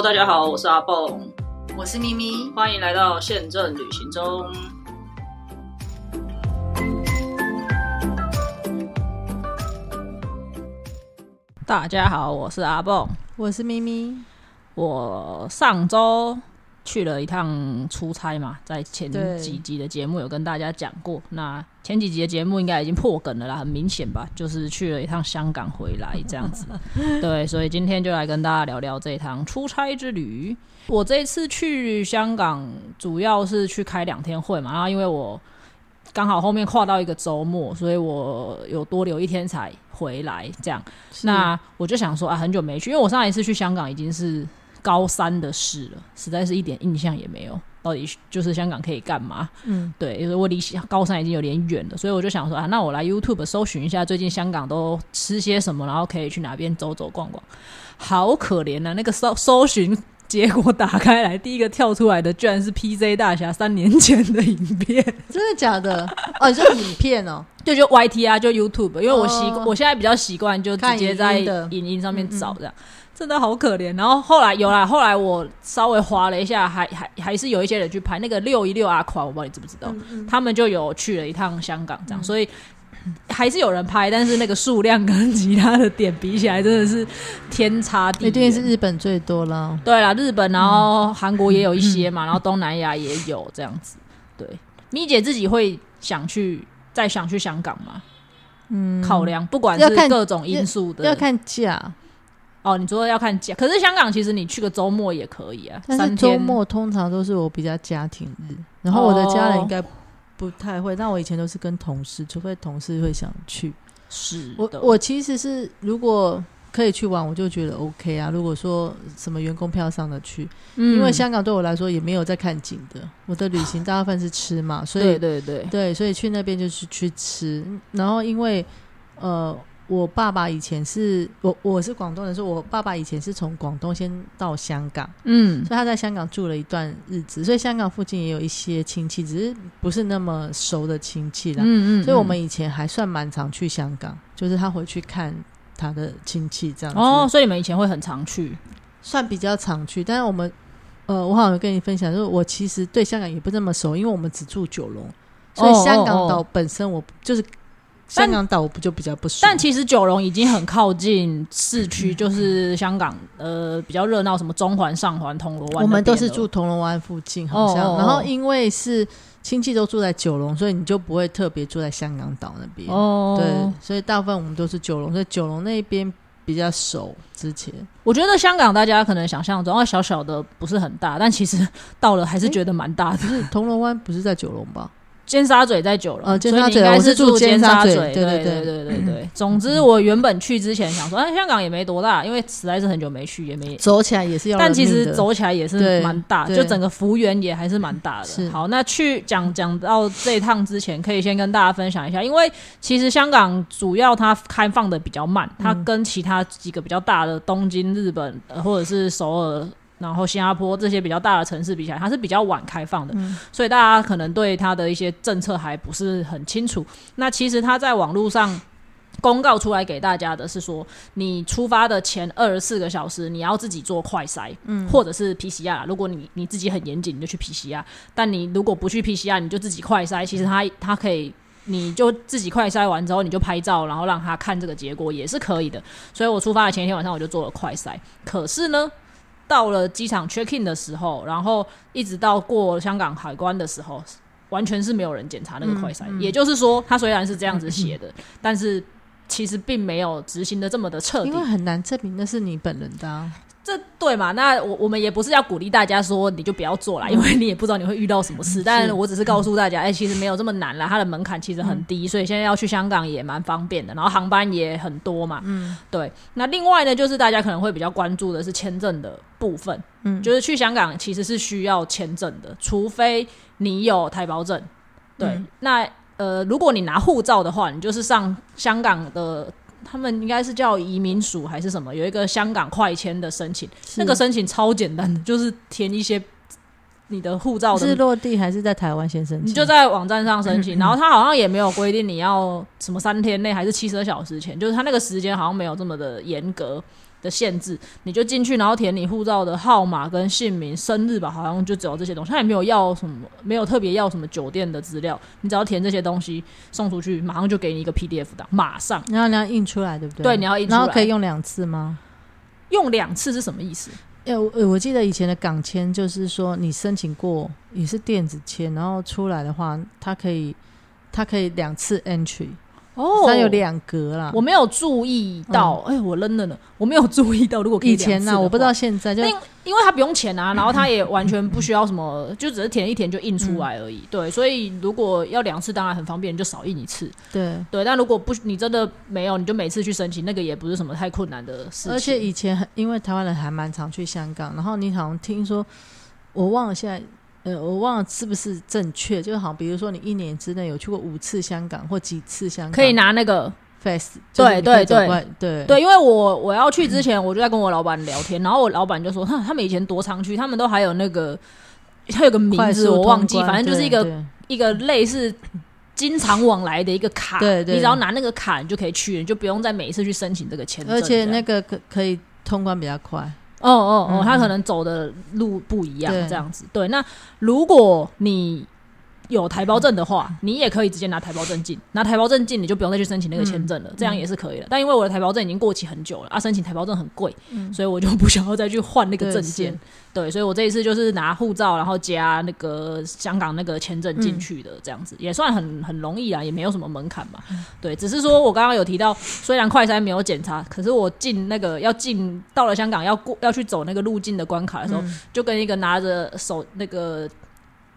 Hello，大家好，我是阿蹦，我是咪咪，欢迎来到宪政旅行中。大家好，我是阿蹦，我是咪咪。我上周去了一趟出差嘛，在前几集的节目有跟大家讲过。那前几集的节目应该已经破梗了啦，很明显吧？就是去了一趟香港回来这样子。对，所以今天就来跟大家聊聊这一趟出差之旅。我这次去香港主要是去开两天会嘛，然后因为我刚好后面跨到一个周末，所以我有多留一天才回来。这样，那我就想说啊，很久没去，因为我上一次去香港已经是。高三的事了，实在是一点印象也没有。到底就是香港可以干嘛？嗯，对，因为我离高三已经有点远了，所以我就想说啊，那我来 YouTube 搜寻一下最近香港都吃些什么，然后可以去哪边走走逛逛。好可怜啊！那个搜搜寻结果打开来，第一个跳出来的居然是 PZ 大侠三年前的影片，真的假的？哦，是影片哦，就就 YT 啊，就 YouTube，因为我习我现在比较习惯就直接在影音上面找这样。真的好可怜，然后后来有啦，后来我稍微划了一下，还还还是有一些人去拍那个六一六阿款，我不知道你知不知道，他们就有去了一趟香港，这样，所以还是有人拍，但是那个数量跟其他的点比起来，真的是天差地。一定是日本最多了，对啦，日本，然后韩国也有一些嘛，然后东南亚也有这样子。对，咪姐自己会想去，再想去香港吗？嗯，考量不管是各种因素的，要看价。哦，你说要看假，可是香港其实你去个周末也可以啊。但是周末通常都是我比较家庭日，然后我的家人应该不太会。但我以前都是跟同事，除非同事会想去。是我我其实是如果可以去玩，我就觉得 OK 啊。如果说什么员工票上的去，因为香港对我来说也没有在看景的。我的旅行大部分是吃嘛，所以对对对对，所以去那边就是去吃。然后因为呃。我爸爸以前是我我是广东人，说我爸爸以前是从广东先到香港，嗯，所以他在香港住了一段日子，所以香港附近也有一些亲戚，只是不是那么熟的亲戚啦，嗯嗯，所以我们以前还算蛮常去香港，就是他回去看他的亲戚这样子。哦，所以你们以前会很常去，算比较常去，但是我们呃，我好像跟你分享，就是我其实对香港也不那么熟，因为我们只住九龙，所以香港岛本身我就是。香港岛我不就比较不熟？但其实九龙已经很靠近市区，就是香港呃比较热闹，什么中环、上环、铜锣湾。我们都是住铜锣湾附近，好像。然后因为是亲戚都住在九龙，所以你就不会特别住在香港岛那边。哦，对，所以大部分我们都是九龙，所以九龙那边比较熟。之前我觉得香港大家可能想象中啊小小的不是很大，但其实到了还是觉得蛮大的。铜锣湾不是在九龙吧？尖沙咀在九龙，尖沙咀应该是住尖沙咀。对对对对对对。总之，我原本去之前想说，哎，香港也没多大，因为实在是很久没去，也没走起来也是要。但其实走起来也是蛮大，就整个幅员也还是蛮大的。好，那去讲讲到这一趟之前，可以先跟大家分享一下，因为其实香港主要它开放的比较慢，它跟其他几个比较大的东京、日本或者是首尔。然后新加坡这些比较大的城市比起来，它是比较晚开放的，所以大家可能对它的一些政策还不是很清楚。那其实它在网络上公告出来给大家的是说，你出发的前二十四个小时你要自己做快筛，嗯，或者是 PCR。如果你你自己很严谨，你就去 PCR；但你如果不去 PCR，你就自己快筛。其实它它可以，你就自己快筛完之后，你就拍照，然后让他看这个结果也是可以的。所以我出发的前一天晚上我就做了快筛，可是呢。到了机场 check in 的时候，然后一直到过香港海关的时候，完全是没有人检查那个快筛。也就是说，他虽然是这样子写的，但是其实并没有执行的这么的彻底，因为很难证明那是你本人的。这对嘛？那我我们也不是要鼓励大家说你就不要做了，因为你也不知道你会遇到什么事。但我只是告诉大家，哎，其实没有这么难了，它的门槛其实很低，所以现在要去香港也蛮方便的，然后航班也很多嘛。嗯，对。那另外呢，就是大家可能会比较关注的是签证的部分。嗯，就是去香港其实是需要签证的，除非你有台胞证。对，那呃，如果你拿护照的话，你就是上香港的。他们应该是叫移民署还是什么？有一个香港快签的申请，那个申请超简单的，就是填一些你的护照 是落地还是在台湾先申请，你就在网站上申请，然后他好像也没有规定你要什么三天内还是七十二小时前，就是他那个时间好像没有这么的严格。的限制，你就进去，然后填你护照的号码跟姓名、生日吧，好像就只有这些东西，他也没有要什么，没有特别要什么酒店的资料，你只要填这些东西送出去，马上就给你一个 PDF 档，马上。然后你要印出来，对不对？对，你要印出来。然后可以用两次吗？用两次是什么意思？哎，我我记得以前的港签就是说，你申请过也是电子签，然后出来的话，它可以它可以两次 entry。哦，它有两格啦，我没有注意到。哎，我扔了呢，我没有注意到。如果以前呢，我不知道现在就因因为它不用钱啊，然后它也完全不需要什么，就只是填一填就印出来而已。对，所以如果要两次，当然很方便，就少印一次。对对，但如果不你真的没有，你就每次去申请，那个也不是什么太困难的事情。而且以前因为台湾人还蛮常去香港，然后你好像听说，我忘了现在。呃，我忘了是不是正确，就好像，比如说你一年之内有去过五次香港或几次香港，可以拿那个 face，对对对对对，因为我我要去之前，我就在跟我老板聊天，然后我老板就说，哼他们以前多常去，他们都还有那个，他有个名字我忘记，反正就是一个一个类似经常往来的一个卡，对对，你只要拿那个卡，你就可以去，你就不用再每一次去申请这个签证，而且那个可可以通关比较快。哦哦哦，他可能走的路不一样，这样子。对，那如果你。有台胞证的话，你也可以直接拿台胞证进。拿台胞证进，你就不用再去申请那个签证了，这样也是可以的。但因为我的台胞证已经过期很久了，啊，申请台胞证很贵，所以我就不想要再去换那个证件。对，所以我这一次就是拿护照，然后加那个香港那个签证进去的，这样子也算很很容易啊，也没有什么门槛嘛。对，只是说我刚刚有提到，虽然快筛没有检查，可是我进那个要进到了香港要过要去走那个入境的关卡的时候，就跟一个拿着手那个。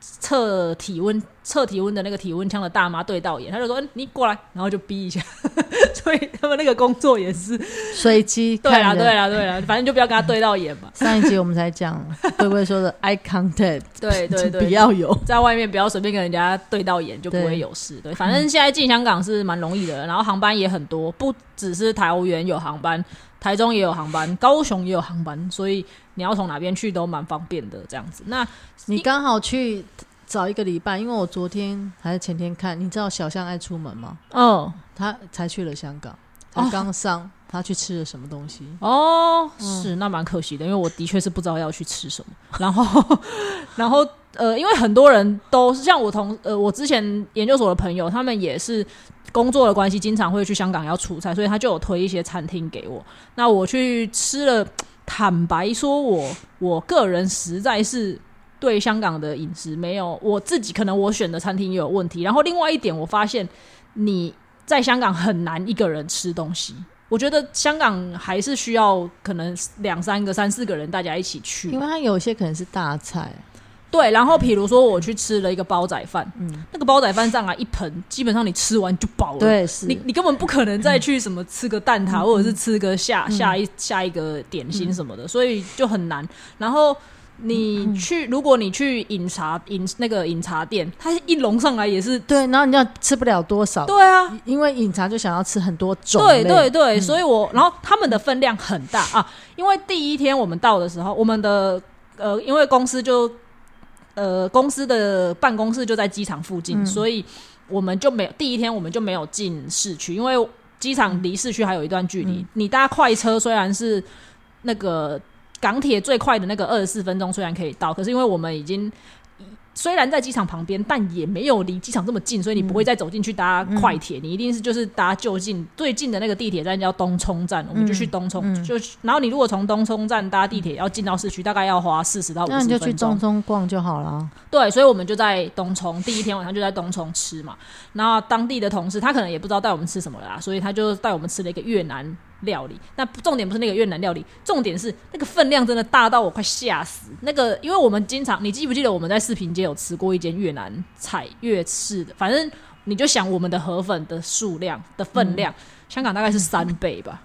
测体温、测体温的那个体温枪的大妈对到眼，他就说：“你过来。”然后就逼一下。所以他们那个工作也是随机。对啊，对啊，对啊，反正就不要跟他对到眼嘛。上一集我们才讲，会不会说的 eye contact？对对对，不要有，在外面不要随便跟人家对到眼，就不会有事。对，反正现在进香港是蛮容易的，然后航班也很多，不只是台欧园有航班，台中也有航班，高雄也有航班，所以。你要从哪边去都蛮方便的，这样子。那你刚好去找一个礼拜，因为我昨天还是前天看，你知道小象爱出门吗？哦，他才去了香港，他刚上，他去吃了什么东西？哦，是那蛮可惜的，因为我的确是不知道要去吃什么。然后，然后呃，因为很多人都是像我同呃，我之前研究所的朋友，他们也是工作的关系，经常会去香港要出差，所以他就有推一些餐厅给我。那我去吃了。坦白说，我我个人实在是对香港的饮食没有我自己可能我选的餐厅也有问题。然后另外一点，我发现你在香港很难一个人吃东西。我觉得香港还是需要可能两三个、三四个人大家一起去，因为它有些可能是大菜。对，然后比如说我去吃了一个煲仔饭，嗯，那个煲仔饭上来一盆，基本上你吃完就饱了。对，是你你根本不可能再去什么吃个蛋挞，或者是吃个下下一下一个点心什么的，所以就很难。然后你去，如果你去饮茶饮那个饮茶店，它一笼上来也是对，然后你要吃不了多少。对啊，因为饮茶就想要吃很多种。对对对，所以我然后他们的分量很大啊，因为第一天我们到的时候，我们的呃，因为公司就。呃，公司的办公室就在机场附近，所以我们就没有第一天我们就没有进市区，因为机场离市区还有一段距离。你搭快车虽然是那个港铁最快的那个二十四分钟，虽然可以到，可是因为我们已经。虽然在机场旁边，但也没有离机场这么近，所以你不会再走进去搭快铁，你一定是就是搭就近最近的那个地铁站叫东冲站，我们就去东冲，就然后你如果从东冲站搭地铁要进到市区，大概要花四十到五十分钟。那你就去东冲逛就好了。对，所以我们就在东冲，第一天晚上就在东冲吃嘛。然后当地的同事他可能也不知道带我们吃什么啦，所以他就带我们吃了一个越南。料理，那重点不是那个越南料理，重点是那个分量真的大到我快吓死。那个，因为我们经常，你记不记得我们在视频街有吃过一间越南菜越式的？反正你就想我们的河粉的数量的分量，香港大概是三倍吧，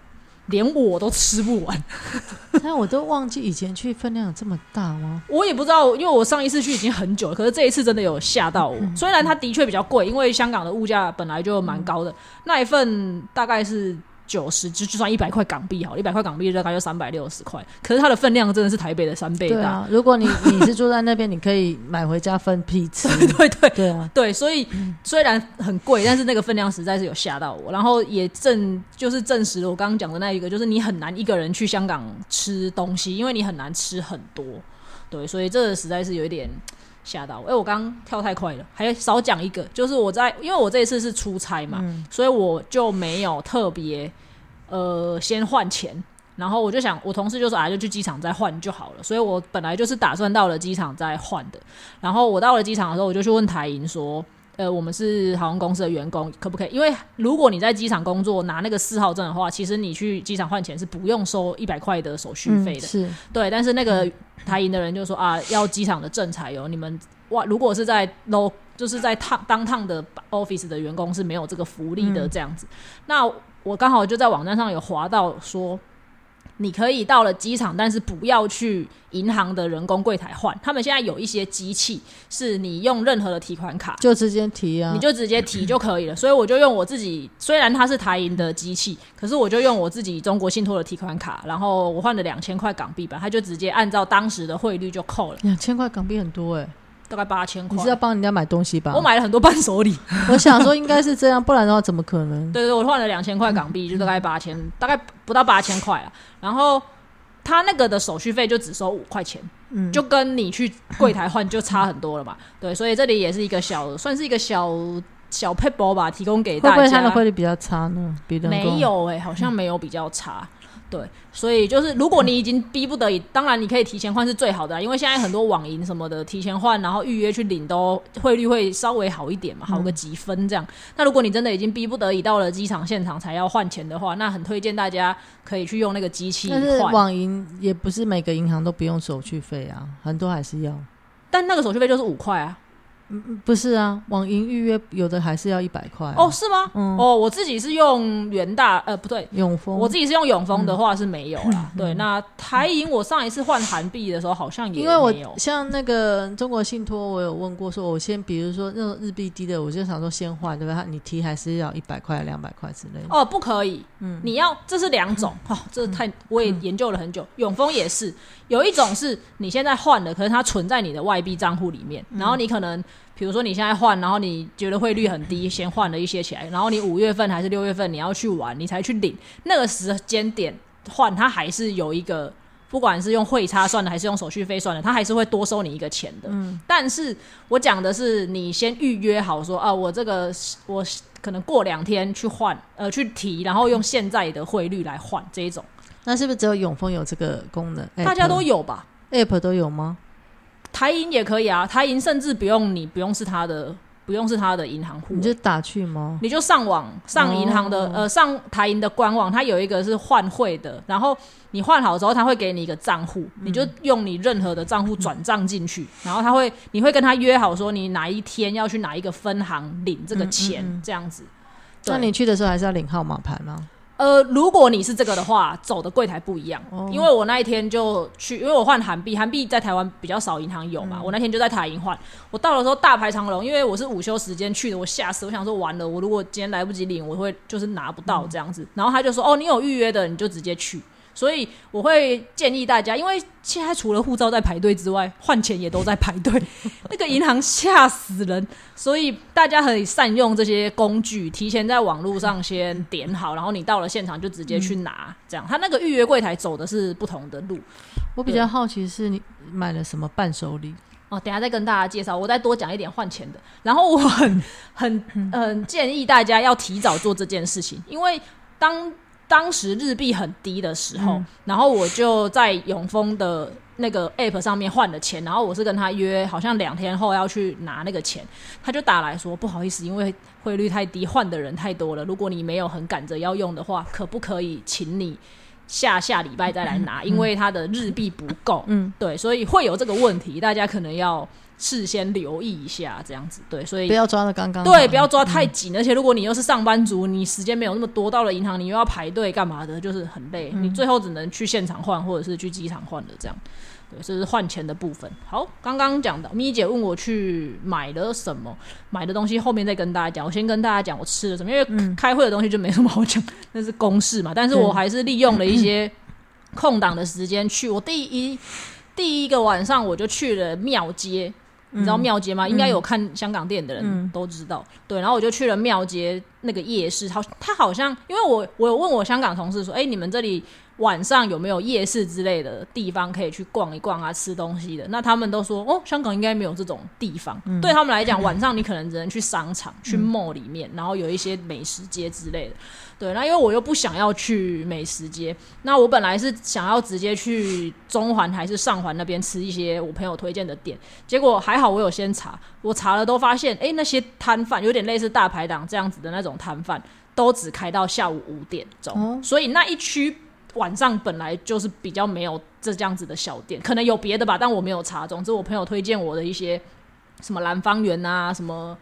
连我都吃不完。那我都忘记以前去分量有这么大吗？我也不知道，因为我上一次去已经很久了，可是这一次真的有吓到我。虽然它的确比较贵，因为香港的物价本来就蛮高的，那一份大概是。九十，就就算一百块港币好，一百块港币大概就三百六十块。可是它的分量真的是台北的三倍大。如果你你是住在那边，你可以买回家分批吃。对对对啊，对，所以虽然很贵，但是那个分量实在是有吓到我。然后也证就是证实了我刚刚讲的那一个，就是你很难一个人去香港吃东西，因为你很难吃很多。对，所以这实在是有一点吓到我。哎，我刚刚跳太快了，还少讲一个，就是我在因为我这一次是出差嘛，所以我就没有特别。呃，先换钱，然后我就想，我同事就说啊，就去机场再换就好了。所以我本来就是打算到了机场再换的。然后我到了机场的时候，我就去问台银说，呃，我们是航空公司的员工，可不可以？因为如果你在机场工作拿那个四号证的话，其实你去机场换钱是不用收一百块的手续费的。是对，但是那个台银的人就说啊，要机场的证才有。你们哇，如果是在 low 就是在趟当趟的 office 的员工是没有这个福利的这样子。那我刚好就在网站上有划到说，你可以到了机场，但是不要去银行的人工柜台换。他们现在有一些机器，是你用任何的提款卡就直接提啊，你就直接提就可以了。所以我就用我自己，虽然它是台银的机器，可是我就用我自己中国信托的提款卡，然后我换了两千块港币吧，他就直接按照当时的汇率就扣了。两千块港币很多哎。大概八千块，你是要帮人家买东西吧？我买了很多伴手礼，我想说应该是这样，不然的话怎么可能？对对，我换了两千块港币，就大概八千，大概不到八千块啊。然后他那个的手续费就只收五块钱，嗯，就跟你去柜台换就差很多了嘛。对，所以这里也是一个小，算是一个小小 p a p e 吧，提供给大家。会不会他的汇率比较差呢？比没有哎，好像没有比较差。对，所以就是如果你已经逼不得已，当然你可以提前换是最好的，因为现在很多网银什么的，提前换然后预约去领都汇率会稍微好一点嘛，好个几分这样。那如果你真的已经逼不得已到了机场现场才要换钱的话，那很推荐大家可以去用那个机器换。网银也不是每个银行都不用手续费啊，很多还是要。但那个手续费就是五块啊。嗯，不是啊，网银预约有的还是要一百块哦，是吗？嗯，哦，我自己是用元大，呃，不对，永丰，我自己是用永丰的话是没有啦。对，那台银我上一次换韩币的时候好像也因为我像那个中国信托，我有问过，说我先比如说那种日币低的，我就想说先换，对吧？你提还是要一百块、两百块之类的？哦，不可以，嗯，你要这是两种，哦，这太我也研究了很久，永丰也是有一种是你现在换了，可是它存在你的外币账户里面，然后你可能。比如说你现在换，然后你觉得汇率很低，先换了一些起来，然后你五月份还是六月份你要去玩，你才去领那个时间点换，它还是有一个，不管是用汇差算的还是用手续费算的，它还是会多收你一个钱的。嗯，但是我讲的是你先预约好说啊，我这个我可能过两天去换，呃，去提，然后用现在的汇率来换这一种。那是不是只有永丰有这个功能？大家都有吧？App 都有吗？台银也可以啊，台银甚至不用你不用是他的，不用是他的银行户，你就打去吗？你就上网上银行的，呃，上台银的官网，它有一个是换汇的，然后你换好之后，他会给你一个账户，你就用你任何的账户转账进去，然后他会，你会跟他约好说你哪一天要去哪一个分行领这个钱，这样子。那你去的时候还是要领号码牌吗？呃，如果你是这个的话，走的柜台不一样，因为我那一天就去，因为我换韩币，韩币在台湾比较少银行有嘛，我那天就在台银换，我到的时候大排长龙，因为我是午休时间去的，我吓死，我想说完了，我如果今天来不及领，我会就是拿不到这样子，然后他就说，哦，你有预约的，你就直接去。所以我会建议大家，因为现在除了护照在排队之外，换钱也都在排队，那个银行吓死人。所以大家可以善用这些工具，提前在网络上先点好，然后你到了现场就直接去拿。这样，他那个预约柜台走的是不同的路。我比较好奇是你买了什么伴手礼哦？等下再跟大家介绍，我再多讲一点换钱的。然后我很很很建议大家要提早做这件事情，因为当。当时日币很低的时候，然后我就在永丰的那个 app 上面换了钱，然后我是跟他约，好像两天后要去拿那个钱，他就打来说不好意思，因为汇率太低，换的人太多了，如果你没有很赶着要用的话，可不可以请你下下礼拜再来拿？因为他的日币不够，嗯，对，所以会有这个问题，大家可能要。事先留意一下，这样子对，所以不要抓的刚刚对，不要抓太紧。而且如果你又是上班族，你时间没有那么多，到了银行你又要排队干嘛的，就是很累。你最后只能去现场换，或者是去机场换的这样。对，这是换钱的部分。好，刚刚讲的咪姐问我去买了什么，买的东西后面再跟大家讲。我先跟大家讲我吃了什么，因为开会的东西就没什么好讲，那是公事嘛。但是我还是利用了一些空档的时间去。我第一第一个晚上我就去了庙街。你知道庙街吗？应该有看香港电影的人都知道。对，然后我就去了庙街那个夜市，好，他好像因为我我有问我香港同事说，哎，你们这里晚上有没有夜市之类的地方可以去逛一逛啊，吃东西的？那他们都说，哦，香港应该没有这种地方。对他们来讲，晚上你可能只能去商场、去 mall 里面，然后有一些美食街之类的。对，那因为我又不想要去美食街，那我本来是想要直接去中环还是上环那边吃一些我朋友推荐的店，结果还好我有先查，我查了都发现，哎，那些摊贩有点类似大排档这样子的那种摊贩，都只开到下午五点钟，所以那一区晚上本来就是比较没有这样子的小店，可能有别的吧，但我没有查。总之我朋友推荐我的一些什么兰芳园啊，什么。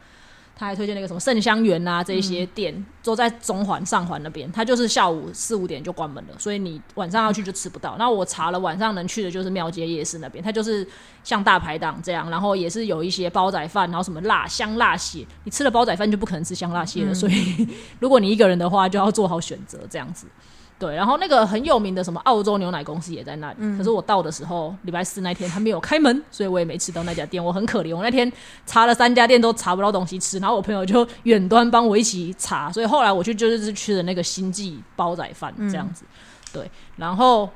他还推荐那个什么盛香园啊，这一些店都在中环上环那边，他就是下午四五点就关门了，所以你晚上要去就吃不到。那我查了，晚上能去的就是庙街夜市那边，它就是像大排档这样，然后也是有一些煲仔饭，然后什么辣香辣蟹，你吃了煲仔饭就不可能吃香辣蟹了，所以 如果你一个人的话，就要做好选择这样子。对，然后那个很有名的什么澳洲牛奶公司也在那里，可是我到的时候礼拜四那天他没有开门，所以我也没吃到那家店，我很可怜。我那天查了三家店都查不到东西吃，然后我朋友就远端帮我一起查，所以后来我去就是去的那个星际煲仔饭这样子。对，然后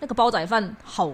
那个煲仔饭好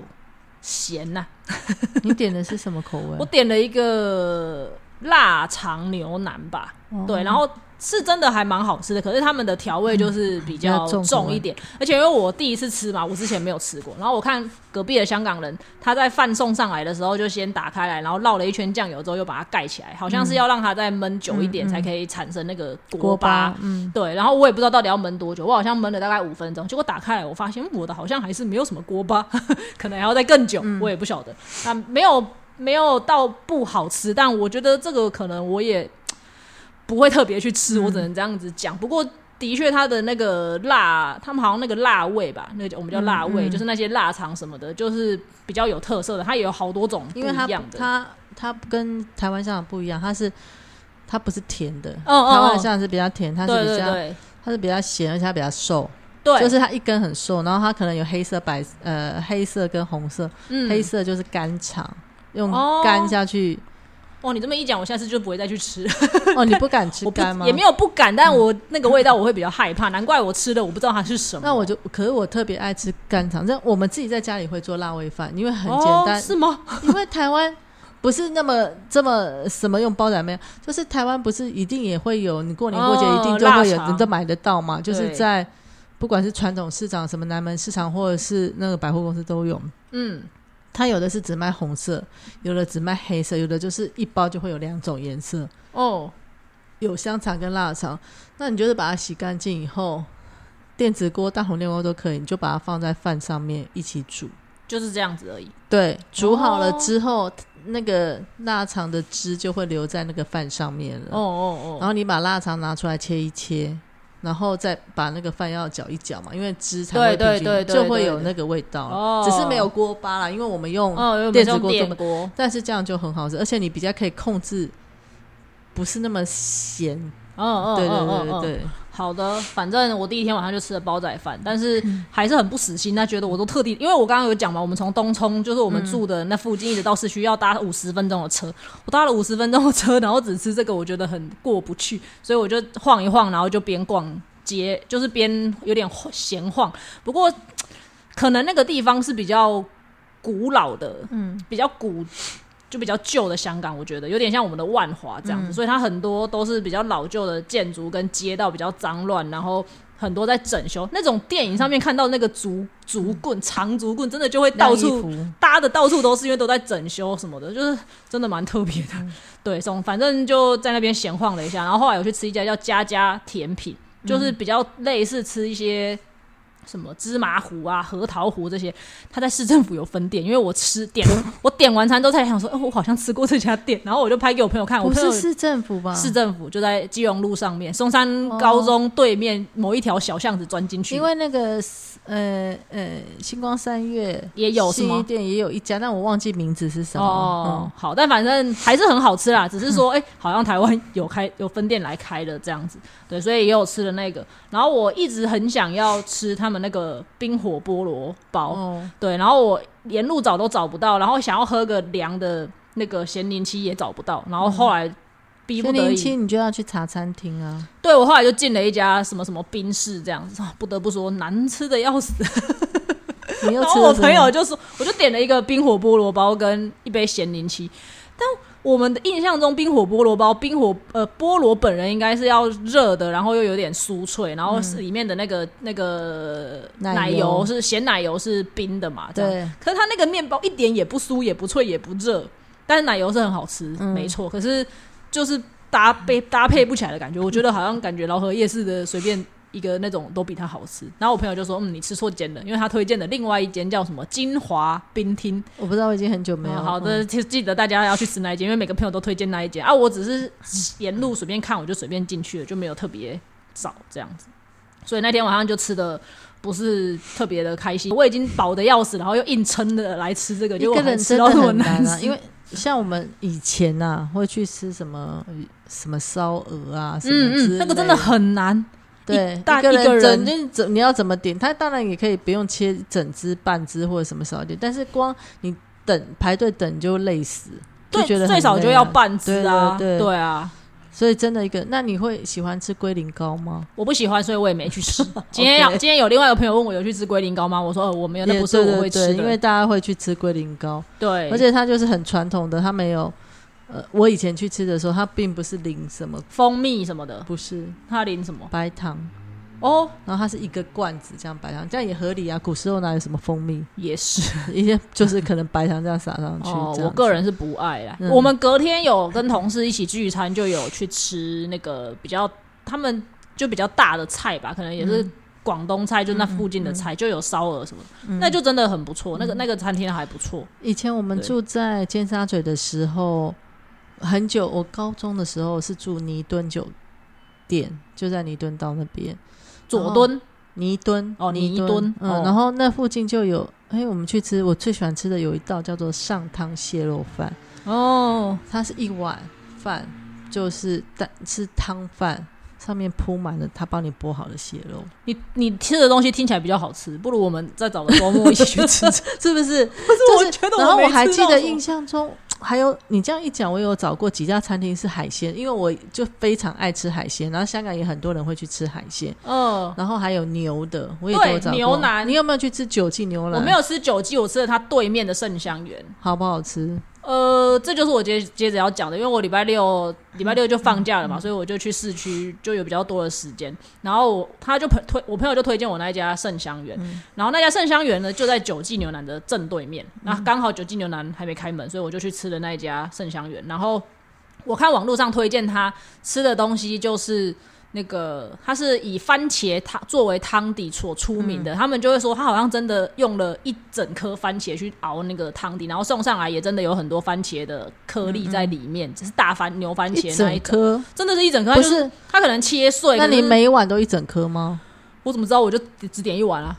咸呐！你点的是什么口味？我点了一个腊肠牛腩吧。对，然后。是真的还蛮好吃的，可是他们的调味就是比较重一点，而且因为我第一次吃嘛，我之前没有吃过。然后我看隔壁的香港人，他在饭送上来的时候就先打开来，然后绕了一圈酱油之后又把它盖起来，好像是要让它再焖久一点才可以产生那个锅巴。嗯，对。然后我也不知道到底要焖多久，我好像焖了大概五分钟，结果打开来我发现我的好像还是没有什么锅巴，可能还要再更久，我也不晓得。那没有没有到不好吃，但我觉得这个可能我也。不会特别去吃，我只能这样子讲。不过的确，它的那个辣，他们好像那个辣味吧，那个我们叫辣味，就是那些腊肠什么的，就是比较有特色的。它也有好多种不一样的。它它跟台湾香肠不一样，它是它不是甜的。台湾香港是比较甜，它是比较它是比较咸，而且它比较瘦。对，就是它一根很瘦，然后它可能有黑色、白呃黑色跟红色。嗯，黑色就是干肠，用干下去。哦，你这么一讲，我下次就不会再去吃。哦，你不敢吃干吗？也没有不敢，但我那个味道我会比较害怕。难怪我吃的我不知道它是什么。那我就，可是我特别爱吃干肠。这我们自己在家里会做辣味饭，因为很简单。是吗？因为台湾不是那么这么什么用包仔面，就是台湾不是一定也会有，你过年过节一定就会有，你都买得到嘛。就是在不管是传统市场、什么南门市场，或者是那个百货公司都有。嗯。它有的是只卖红色，有的只卖黑色，有的就是一包就会有两种颜色哦。有香肠跟腊肠，那你就是把它洗干净以后，电子锅、大红电锅都可以，你就把它放在饭上面一起煮，就是这样子而已。对，煮好了之后，那个腊肠的汁就会留在那个饭上面了。哦哦哦。然后你把腊肠拿出来切一切。然后再把那个饭要搅一搅嘛，因为汁才会进去，就会有那个味道。只是没有锅巴啦，因为我们用电子锅做，但是这样就很好吃，而且你比较可以控制，不是那么咸。哦哦，对对对对。好的，反正我第一天晚上就吃了煲仔饭，但是还是很不死心。他觉得我都特地，因为我刚刚有讲嘛，我们从东冲就是我们住的那附近一直到市区要搭五十分钟的车，我搭了五十分钟的车，然后只吃这个，我觉得很过不去，所以我就晃一晃，然后就边逛街，就是边有点闲晃。不过可能那个地方是比较古老的，嗯，比较古。就比较旧的香港，我觉得有点像我们的万华这样子，所以它很多都是比较老旧的建筑跟街道比较脏乱，然后很多在整修。那种电影上面看到那个竹竹棍、长竹棍，真的就会到处搭的到处都是，因为都在整修什么的，就是真的蛮特别的。对，从反正就在那边闲晃了一下，然后后来有去吃一家叫家家甜品，就是比较类似吃一些什么芝麻糊啊、核桃糊这些，他在市政府有分店。因为我吃点，我点完餐之后才想说，哦，我好像吃过这家店，然后我就拍给我朋友看。我是市政府吧？市政府就在基隆路上面，松山高中对面某一条小巷子钻进去。因为那个呃呃，星光三月也有什么店也有一家，但我忘记名字是什么。哦，好，但反正还是很好吃啦。只是说，哎，好像台湾有开有分店来开的这样子。对，所以也有吃的那个。然后我一直很想要吃他们那个冰火菠萝包，对，然后我沿路找都找不到，然后想要喝个凉的那个咸柠七也找不到，然后后来逼不得已，你就要去茶餐厅啊。对，我后来就进了一家什么什么冰室这样子，不得不说难吃的要死。然后我朋友就说，我就点了一个冰火菠萝包跟一杯咸柠七，但。我们的印象中，冰火菠萝包，冰火呃菠萝本人应该是要热的，然后又有点酥脆，然后是里面的那个那个奶油是咸奶油是冰的嘛？对。可是它那个面包一点也不酥，也不脆，也不热，但是奶油是很好吃，没错。可是就是搭配搭配不起来的感觉，我觉得好像感觉老和夜市的随便。一个那种都比它好吃，然后我朋友就说：“嗯，你吃错间了，因为他推荐的另外一间叫什么金华冰厅，我不知道，我已经很久没有。好的，就记得大家要去吃那一间，因为每个朋友都推荐那一间啊。我只是沿路随便看，我就随便进去了，就没有特别找这样子。所以那天晚上就吃的不是特别的开心，我已经饱的要死，然后又硬撑的来吃这个，一个人吃到很难啊。因为像我们以前呐，会去吃什么什么烧鹅啊，嗯嗯，那个真的很难。对，大一个人整怎你要怎么点？他当然也可以不用切整只、半只或者什么少点，但是光你等排队等就累死，就觉得最少就要半只啊！对对啊，所以真的一个，那你会喜欢吃龟苓膏吗？我不喜欢，所以我也没去吃。今天要今天有另外一个朋友问我有去吃龟苓膏吗？我说哦我没有，那不是我会吃的，因为大家会去吃龟苓膏。对，而且它就是很传统的，它没有。呃，我以前去吃的时候，它并不是淋什么蜂蜜什么的，不是，它淋什么白糖哦，然后它是一个罐子这样白糖，这样也合理啊。古时候哪有什么蜂蜜？也是 一些就是可能白糖这样撒上去。哦，我个人是不爱啦。我们隔天有跟同事一起聚餐，就有去吃那个比较他们就比较大的菜吧，可能也是广东菜，就那附近的菜，就有烧鹅什么，那就真的很不错。那个那个餐厅还不错。以前我们住在尖沙咀的时候。很久，我高中的时候是住尼敦酒店，就在尼敦道那边。左敦，尼敦哦，尼敦。嗯，然后那附近就有，哎，我们去吃，我最喜欢吃的有一道叫做上汤蟹肉饭。哦，它是一碗饭，就是但是汤饭。上面铺满了他帮你剥好的蟹肉，你你吃的东西听起来比较好吃，不如我们再找个周末一起去吃，是不是？不是，我觉得。然后我还记得印象中还有你这样一讲，我有找过几家餐厅是海鲜，因为我就非常爱吃海鲜，然后香港也很多人会去吃海鲜。嗯，然后还有牛的，我也有找过。牛腩，你有没有去吃九记牛腩？我没有吃九记，我吃了它对面的盛香园，好不好吃？呃，这就是我接接着要讲的，因为我礼拜六礼拜六就放假了嘛，所以我就去市区，就有比较多的时间。然后他就推我朋友就推荐我那一家盛香园，然后那家盛香园呢就在九记牛腩的正对面，那刚好九记牛腩还没开门，所以我就去吃了那一家盛香园。然后我看网络上推荐他吃的东西就是。那个它是以番茄汤作为汤底所出名的，他们就会说他好像真的用了一整颗番茄去熬那个汤底，然后送上来也真的有很多番茄的颗粒在里面，只是大番牛番茄那一颗，真的是一整颗，不是它可能切碎。那你每一碗都一整颗吗？我怎么知道？我就只点一碗啊，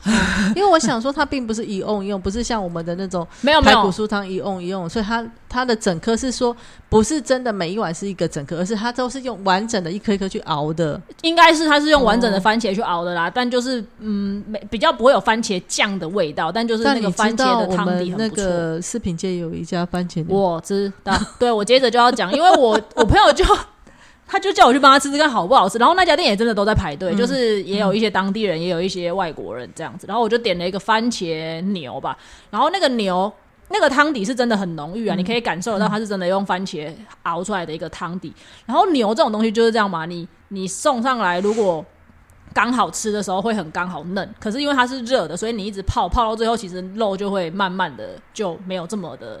因为我想说它并不是一瓮一瓮，不是像我们的那种 没有排骨酥汤一瓮一瓮，所以它它的整颗是说不是真的每一碗是一个整颗，而是它都是用完整的一颗一颗去熬的。应该是它是用完整的番茄去熬的啦，但就是嗯，没比较不会有番茄酱的味道，但就是那个番茄的汤底很不错。视频界有一家番茄，我知道。对，我接着就要讲，因为我我朋友就。他就叫我去帮他吃吃看好不好吃，然后那家店也真的都在排队，就是也有一些当地人，也有一些外国人这样子。然后我就点了一个番茄牛吧，然后那个牛那个汤底是真的很浓郁啊，你可以感受得到它是真的用番茄熬出来的一个汤底。然后牛这种东西就是这样嘛，你你送上来如果刚好吃的时候会很刚好嫩，可是因为它是热的，所以你一直泡泡到最后，其实肉就会慢慢的就没有这么的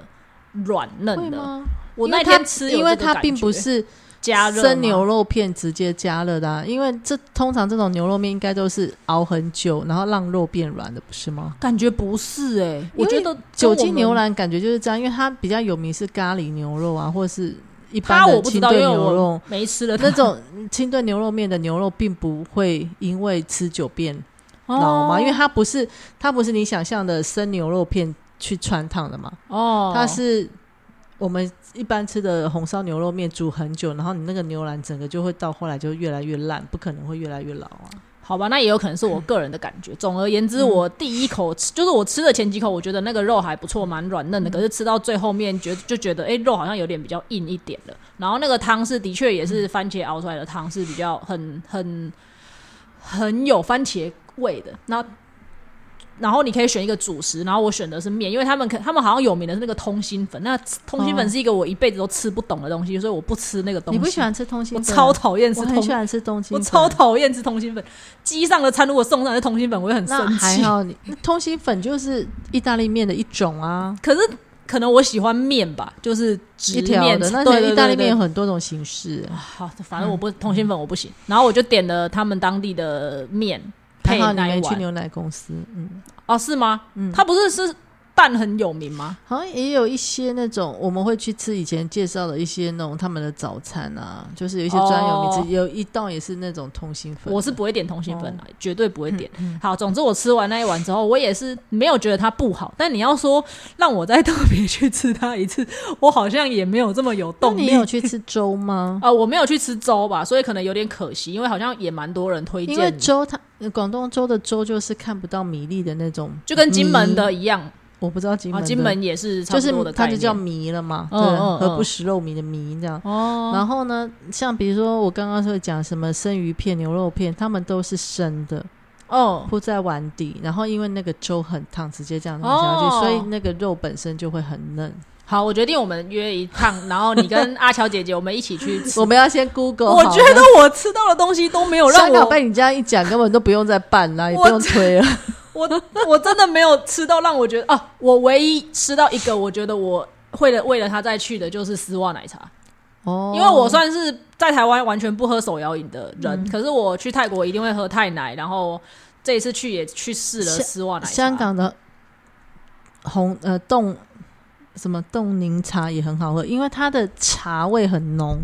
软嫩了。我那天吃，因为它并不是。加热生牛肉片直接加热的，因为这通常这种牛肉面应该都是熬很久，然后让肉变软的，不是吗？感觉不是哎，我觉得九斤牛腩感觉就是这样，因为它比较有名是咖喱牛肉啊，或者是一般的清炖牛肉，没吃了那种清炖牛肉面的牛肉，并不会因为吃久变老嘛，因为它不是它不是你想象的生牛肉片去穿烫的嘛，哦，它是。我们一般吃的红烧牛肉面煮很久，然后你那个牛腩整个就会到后来就越来越烂，不可能会越来越老啊。好吧，那也有可能是我个人的感觉。总而言之，我第一口吃就是我吃的前几口，我觉得那个肉还不错，蛮软嫩的。可是吃到最后面，觉就觉得哎，肉好像有点比较硬一点了。然后那个汤是的确也是番茄熬出来的汤，是比较很很很有番茄味的。那然后你可以选一个主食，然后我选的是面，因为他们可他们好像有名的是那个通心粉，那通心粉是一个我一辈子都吃不懂的东西，所以我不吃那个东西。你不喜欢吃通心粉？我超讨厌吃，我很喜欢吃通心粉，我超讨厌吃通心粉。机上的餐如果送上是通心粉，我会很生气。还好，你通心粉就是意大利面的一种啊。可是可能我喜欢面吧，就是直面的。那意大利面有很多种形式。好，反正我不通心粉我不行。然后我就点了他们当地的面。配奶去牛奶公司，嗯，哦，是吗？嗯，他不是是。蛋很有名吗？好像也有一些那种，我们会去吃以前介绍的一些那种他们的早餐啊，就是有一些专有名字，有一道也是那种通心粉。我是不会点通心粉的，绝对不会点。好，总之我吃完那一碗之后，我也是没有觉得它不好。但你要说让我再特别去吃它一次，我好像也没有这么有动力。你有去吃粥吗？啊，我没有去吃粥吧，所以可能有点可惜，因为好像也蛮多人推荐。因为粥它广东粥的粥就是看不到米粒的那种，就跟金门的一样。我不知道金门，金门也是就是它就叫糜了嘛，对，和不食肉糜的糜这样。哦，然后呢，像比如说我刚刚说讲什么生鱼片、牛肉片，他们都是生的哦，铺在碗底，然后因为那个粥很烫，直接这样弄下去，所以那个肉本身就会很嫩。好，我决定我们约一趟，然后你跟阿乔姐姐我们一起去 吃。我们要先 Google。我觉得我吃到的东西都没有让我被你这样一讲，根本都不用再办啦，也不用推了。我 我真的没有吃到让我觉得啊，我唯一吃到一个，我觉得我会了为了他再去的就是丝袜奶茶哦，因为我算是在台湾完全不喝手摇饮的人，可是我去泰国一定会喝泰奶，然后这一次去也去试了丝袜奶茶。香港的红呃冻什么冻柠茶也很好喝，因为它的茶味很浓，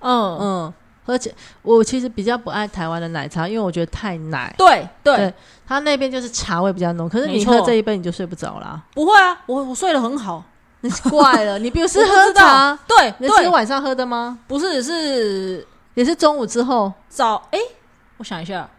嗯嗯。而且我其实比较不爱台湾的奶茶，因为我觉得太奶。对对，他那边就是茶味比较浓。可是你喝这一杯你就睡不着啦。不会啊，我我睡得很好。你怪了，你不是喝茶？对，你是晚上喝的吗？不是，是也是中午之后早。哎，我想一下，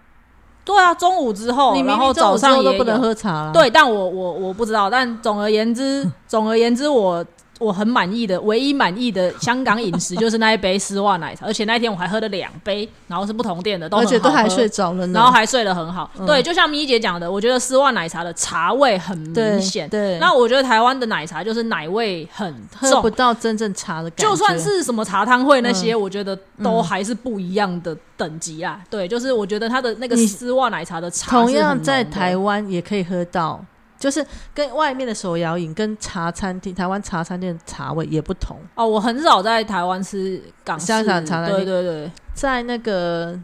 对啊，中午之后，然后早上都不能喝茶了。对，但我我我不知道。但总而言之，总而言之，我。我很满意的，唯一满意的香港饮食就是那一杯丝袜奶茶，而且那一天我还喝了两杯，然后是不同店的，而且都还睡着了，然后还睡得很好。对，就像咪姐讲的，我觉得丝袜奶茶的茶味很明显。对，那我觉得台湾的奶茶就是奶味很重，不到真正茶的感觉。就算是什么茶汤会那些，我觉得都还是不一样的等级啊。对，就是我觉得它的那个丝袜奶茶的茶，同样在台湾也可以喝到。就是跟外面的手摇饮、跟茶餐厅、台湾茶餐厅的茶味也不同。哦。我很少在台湾吃港香港茶餐厅，对对对，在那个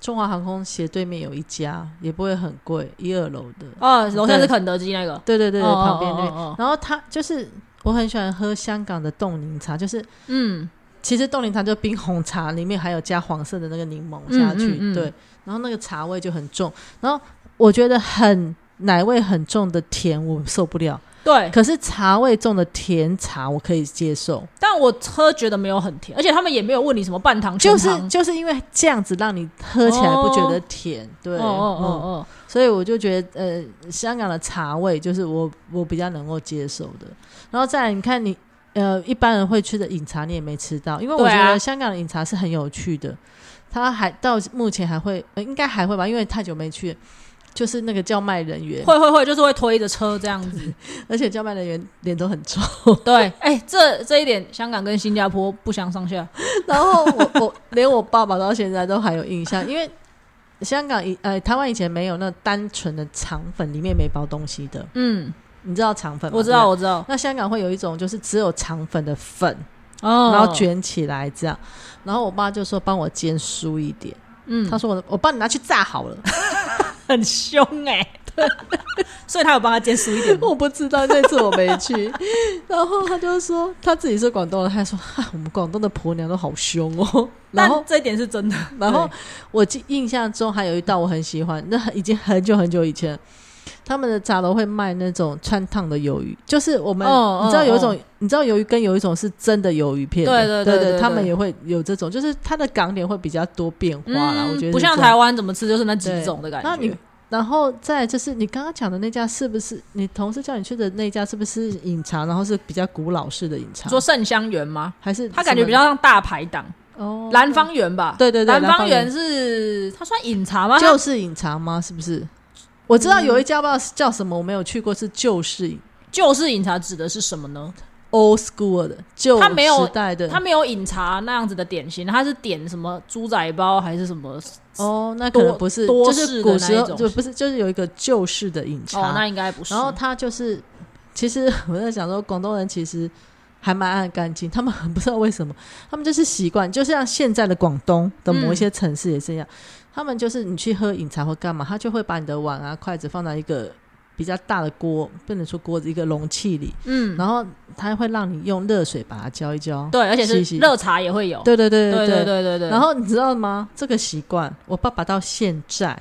中华航空斜对面有一家，也不会很贵，一二楼的。哦，楼下是肯德基那个，对对对对，旁边对。然后他就是我很喜欢喝香港的冻柠茶，就是嗯，其实冻柠茶就冰红茶，里面还有加黄色的那个柠檬下去，对，然后那个茶味就很重，然后我觉得很。奶味很重的甜我受不了，对。可是茶味重的甜茶我可以接受，但我喝觉得没有很甜，而且他们也没有问你什么半糖、就是就是因为这样子让你喝起来不觉得甜，对，哦哦哦。所以我就觉得，呃，香港的茶味就是我我比较能够接受的。然后再来，你看你呃一般人会吃的饮茶，你也没吃到，因为我觉得香港的饮茶是很有趣的，他还到目前还会，应该还会吧，因为太久没去。就是那个叫卖人员，会会会，就是会推着车这样子，而且叫卖人员脸都很臭。对，哎，这这一点香港跟新加坡不相上下。然后我我连我爸爸到现在都还有印象，因为香港以呃台湾以前没有那单纯的肠粉，里面没包东西的。嗯，你知道肠粉吗？我知道，我知道。那香港会有一种就是只有肠粉的粉。哦，然后卷起来这样，然后我爸就说帮我煎酥一点，嗯，他说我我帮你拿去炸好了，很凶哎。所以他有帮他煎熟一点，我不知道那次我没去。然后他就说他自己是广东人，他说我们广东的婆娘都好凶哦。然后这一点是真的。然后我记印象中还有一道我很喜欢，那已经很久很久以前，他们的茶楼会卖那种穿烫的鱿鱼，就是我们你知道有一种你知道鱿鱼跟有一种是真的鱿鱼片，对对对对，他们也会有这种，就是它的港点会比较多变化啦。我觉得不像台湾怎么吃就是那几种的感觉。那你。然后再就是你刚刚讲的那家是不是你同事叫你去的那家是不是饮茶？然后是比较古老式的饮茶，说盛香园吗？还是他感觉比较像大排档哦？兰芳园吧？对对对，兰芳园是它算饮茶吗？就是饮茶吗？是不是？我知道有一家不知道叫什么，我没有去过，是旧式旧式饮茶指的是什么呢？Old school 的旧时代的，他没有饮茶那样子的点心，他是点什么猪仔包还是什么？哦，那可能不是，就是古时候就不是，就是有一个旧式的饮茶。哦，那应该不是。然后他就是，其实我在想说，广东人其实还蛮爱干净，他们很不知道为什么，他们就是习惯，就像现在的广东的某一些城市也是一样，他们就是你去喝饮茶或干嘛，他就会把你的碗啊、筷子放在一个。比较大的锅，不能说锅子，一个容器里，嗯，然后他会让你用热水把它浇一浇，对，而且是热茶也会有，对对对对对对对对。然后你知道吗？这个习惯，我爸爸到现在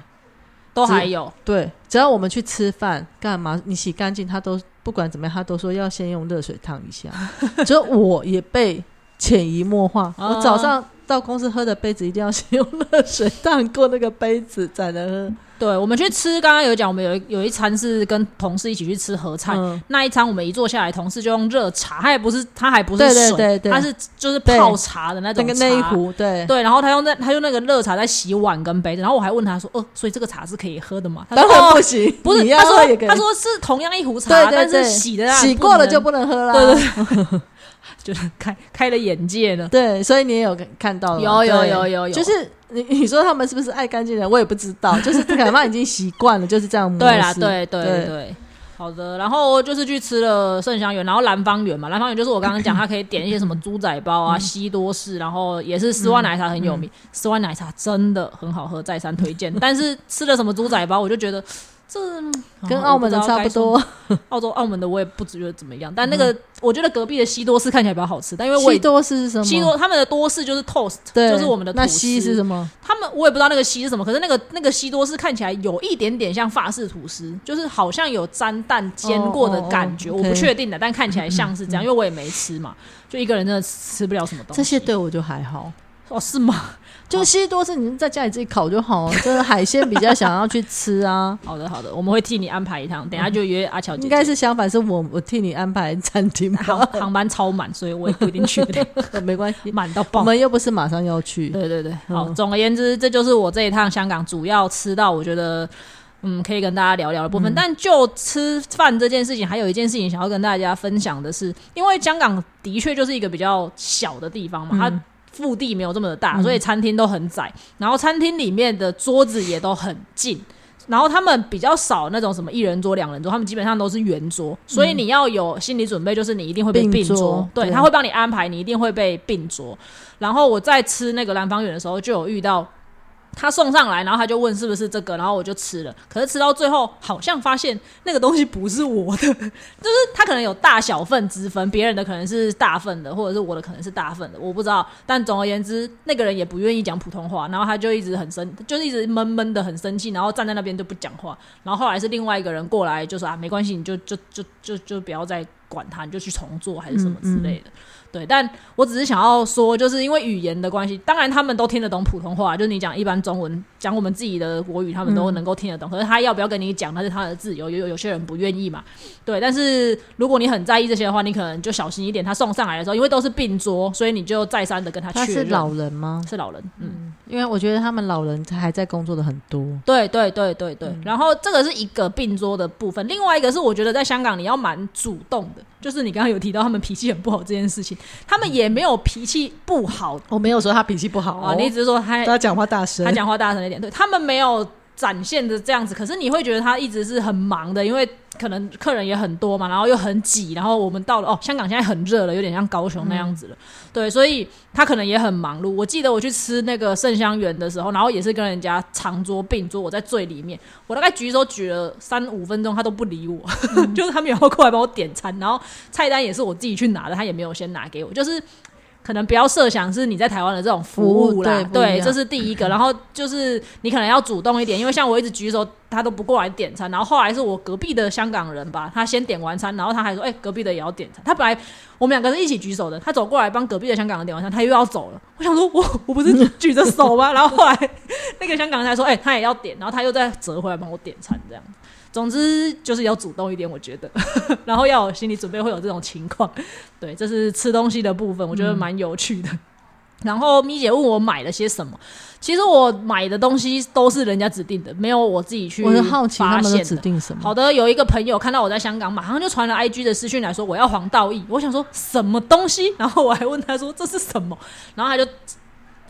都还有，对，只要我们去吃饭干嘛，你洗干净，他都不管怎么样，他都说要先用热水烫一下。就我也被潜移默化，我早上到公司喝的杯子一定要先用热水烫过那个杯子才能喝。对，我们去吃，刚刚有讲，我们有有一餐是跟同事一起去吃合菜，那一餐我们一坐下来，同事就用热茶，他也不是，他还不是水，他是就是泡茶的那种那一壶，对。对，然后他用那他用那个热茶在洗碗跟杯子，然后我还问他说，哦，所以这个茶是可以喝的吗？当然不行，不是，他说他说是同样一壶茶，但是洗的洗过了就不能喝了，对对。就是开开了眼界了，对，所以你也有看到，有有有有有，就是你你说他们是不是爱干净的，我也不知道，就是可能已经习惯了，就是这样。对啦，对对对，好的。然后就是去吃了盛香园，然后兰芳园嘛，兰芳园就是我刚刚讲，他可以点一些什么猪仔包啊、西多士，然后也是丝袜奶茶很有名，丝袜奶茶真的很好喝，再三推荐。但是吃了什么猪仔包，我就觉得。这跟澳门的差不多，澳洲澳门的我也不觉得怎么样，但那个我觉得隔壁的西多士看起来比较好吃，但因为西多士是什么？西多他们的多士就是 toast，就是我们的那西是什么？他们我也不知道那个西是什么，可是那个那个西多士看起来有一点点像法式吐司，就是好像有沾蛋煎过的感觉，我不确定的，但看起来像是这样，因为我也没吃嘛，就一个人真的吃不了什么东西。这些对我就还好哦，是吗？就西多士，你在家里自己烤就好。就是海鲜比较想要去吃啊。好的，好的，我们会替你安排一趟。等下就约阿乔。应该是相反，是我我替你安排餐厅。航航班超满，所以我也不一定去的。没关系，满到爆。我们又不是马上要去。对对对，好。总而言之，这就是我这一趟香港主要吃到，我觉得嗯可以跟大家聊聊的部分。但就吃饭这件事情，还有一件事情想要跟大家分享的是，因为香港的确就是一个比较小的地方嘛，它。腹地没有这么的大，所以餐厅都很窄，然后餐厅里面的桌子也都很近，然后他们比较少那种什么一人桌、两人桌，他们基本上都是圆桌，所以你要有心理准备，就是你一定会被并桌，对他会帮你安排，你一定会被并桌。然后我在吃那个南方园的时候，就有遇到。他送上来，然后他就问是不是这个，然后我就吃了。可是吃到最后，好像发现那个东西不是我的，就是他可能有大小份之分，别人的可能是大份的，或者是我的可能是大份的，我不知道。但总而言之，那个人也不愿意讲普通话，然后他就一直很生，就是一直闷闷的很生气，然后站在那边就不讲话。然后后来是另外一个人过来就说啊，没关系，你就就就就就不要再管他，你就去重做还是什么之类的。对，但我只是想要说，就是因为语言的关系，当然他们都听得懂普通话，就是你讲一般中文，讲我们自己的国语，他们都能够听得懂。可是他要不要跟你讲，那是他的自由。有有有些人不愿意嘛？对，但是如果你很在意这些的话，你可能就小心一点。他送上来的时候，因为都是并桌，所以你就再三的跟他确认。他是老人吗？是老人，嗯，因为我觉得他们老人还在工作的很多。对对对对对。然后这个是一个并桌的部分，另外一个是我觉得在香港你要蛮主动的。就是你刚刚有提到他们脾气很不好这件事情，他们也没有脾气不好。我没有说他脾气不好啊，你只是说他他讲话大声，他讲话大声一点。对他们没有展现的这样子，可是你会觉得他一直是很忙的，因为可能客人也很多嘛，然后又很挤，然后我们到了哦，香港现在很热了，有点像高雄那样子了，对，所以他可能也很忙碌。我记得我去吃那个盛香园的时候，然后也是跟人家长桌并桌，我在最里面，我大概举手举了三五分钟，他都不理我，就是他没有过来帮我点餐，然后菜单也是我自己去拿的，他也没有先拿给我，就是。可能不要设想是你在台湾的这种服务啦，对，这是第一个。然后就是你可能要主动一点，因为像我一直举手，他都不过来点餐。然后后来是我隔壁的香港人吧，他先点完餐，然后他还说：“哎，隔壁的也要点餐。”他本来我们两个是一起举手的，他走过来帮隔壁的香港人点完餐，他又要走了。我想说，我我不是举着手吗？然后后来那个香港人才说：“哎，他也要点。”然后他又再折回来帮我点餐，这样。总之就是要主动一点，我觉得，然后要有心理准备会有这种情况。对，这是吃东西的部分，我觉得蛮有趣的。然后咪姐问我买了些什么，其实我买的东西都是人家指定的，没有我自己去。我是好奇他们指定什么。好的，有一个朋友看到我在香港，马上就传了 IG 的私讯来说我要黄道益。我想说什么东西？然后我还问他说这是什么？然后他就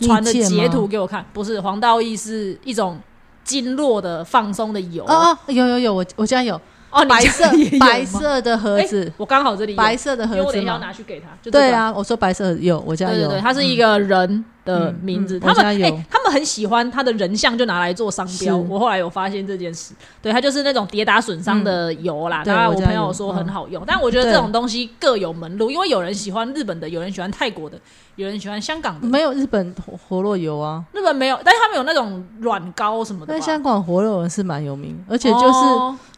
传的截图给我看，不是黄道益是一种。经络的放松的油。哦，有有有，我我家有。哦，白色白色的盒子，我刚好这里白色的盒子，我等一下拿去给他。对啊，我说白色有，我家有，对对它是一个人。的名字，他们哎，他们很喜欢他的人像，就拿来做商标。我后来有发现这件事，对，它就是那种跌打损伤的油啦。当然，我朋友说很好用，但我觉得这种东西各有门路，因为有人喜欢日本的，有人喜欢泰国的，有人喜欢香港的。没有日本活络油啊，日本没有，但是他们有那种软膏什么的。但香港活络油是蛮有名，而且就是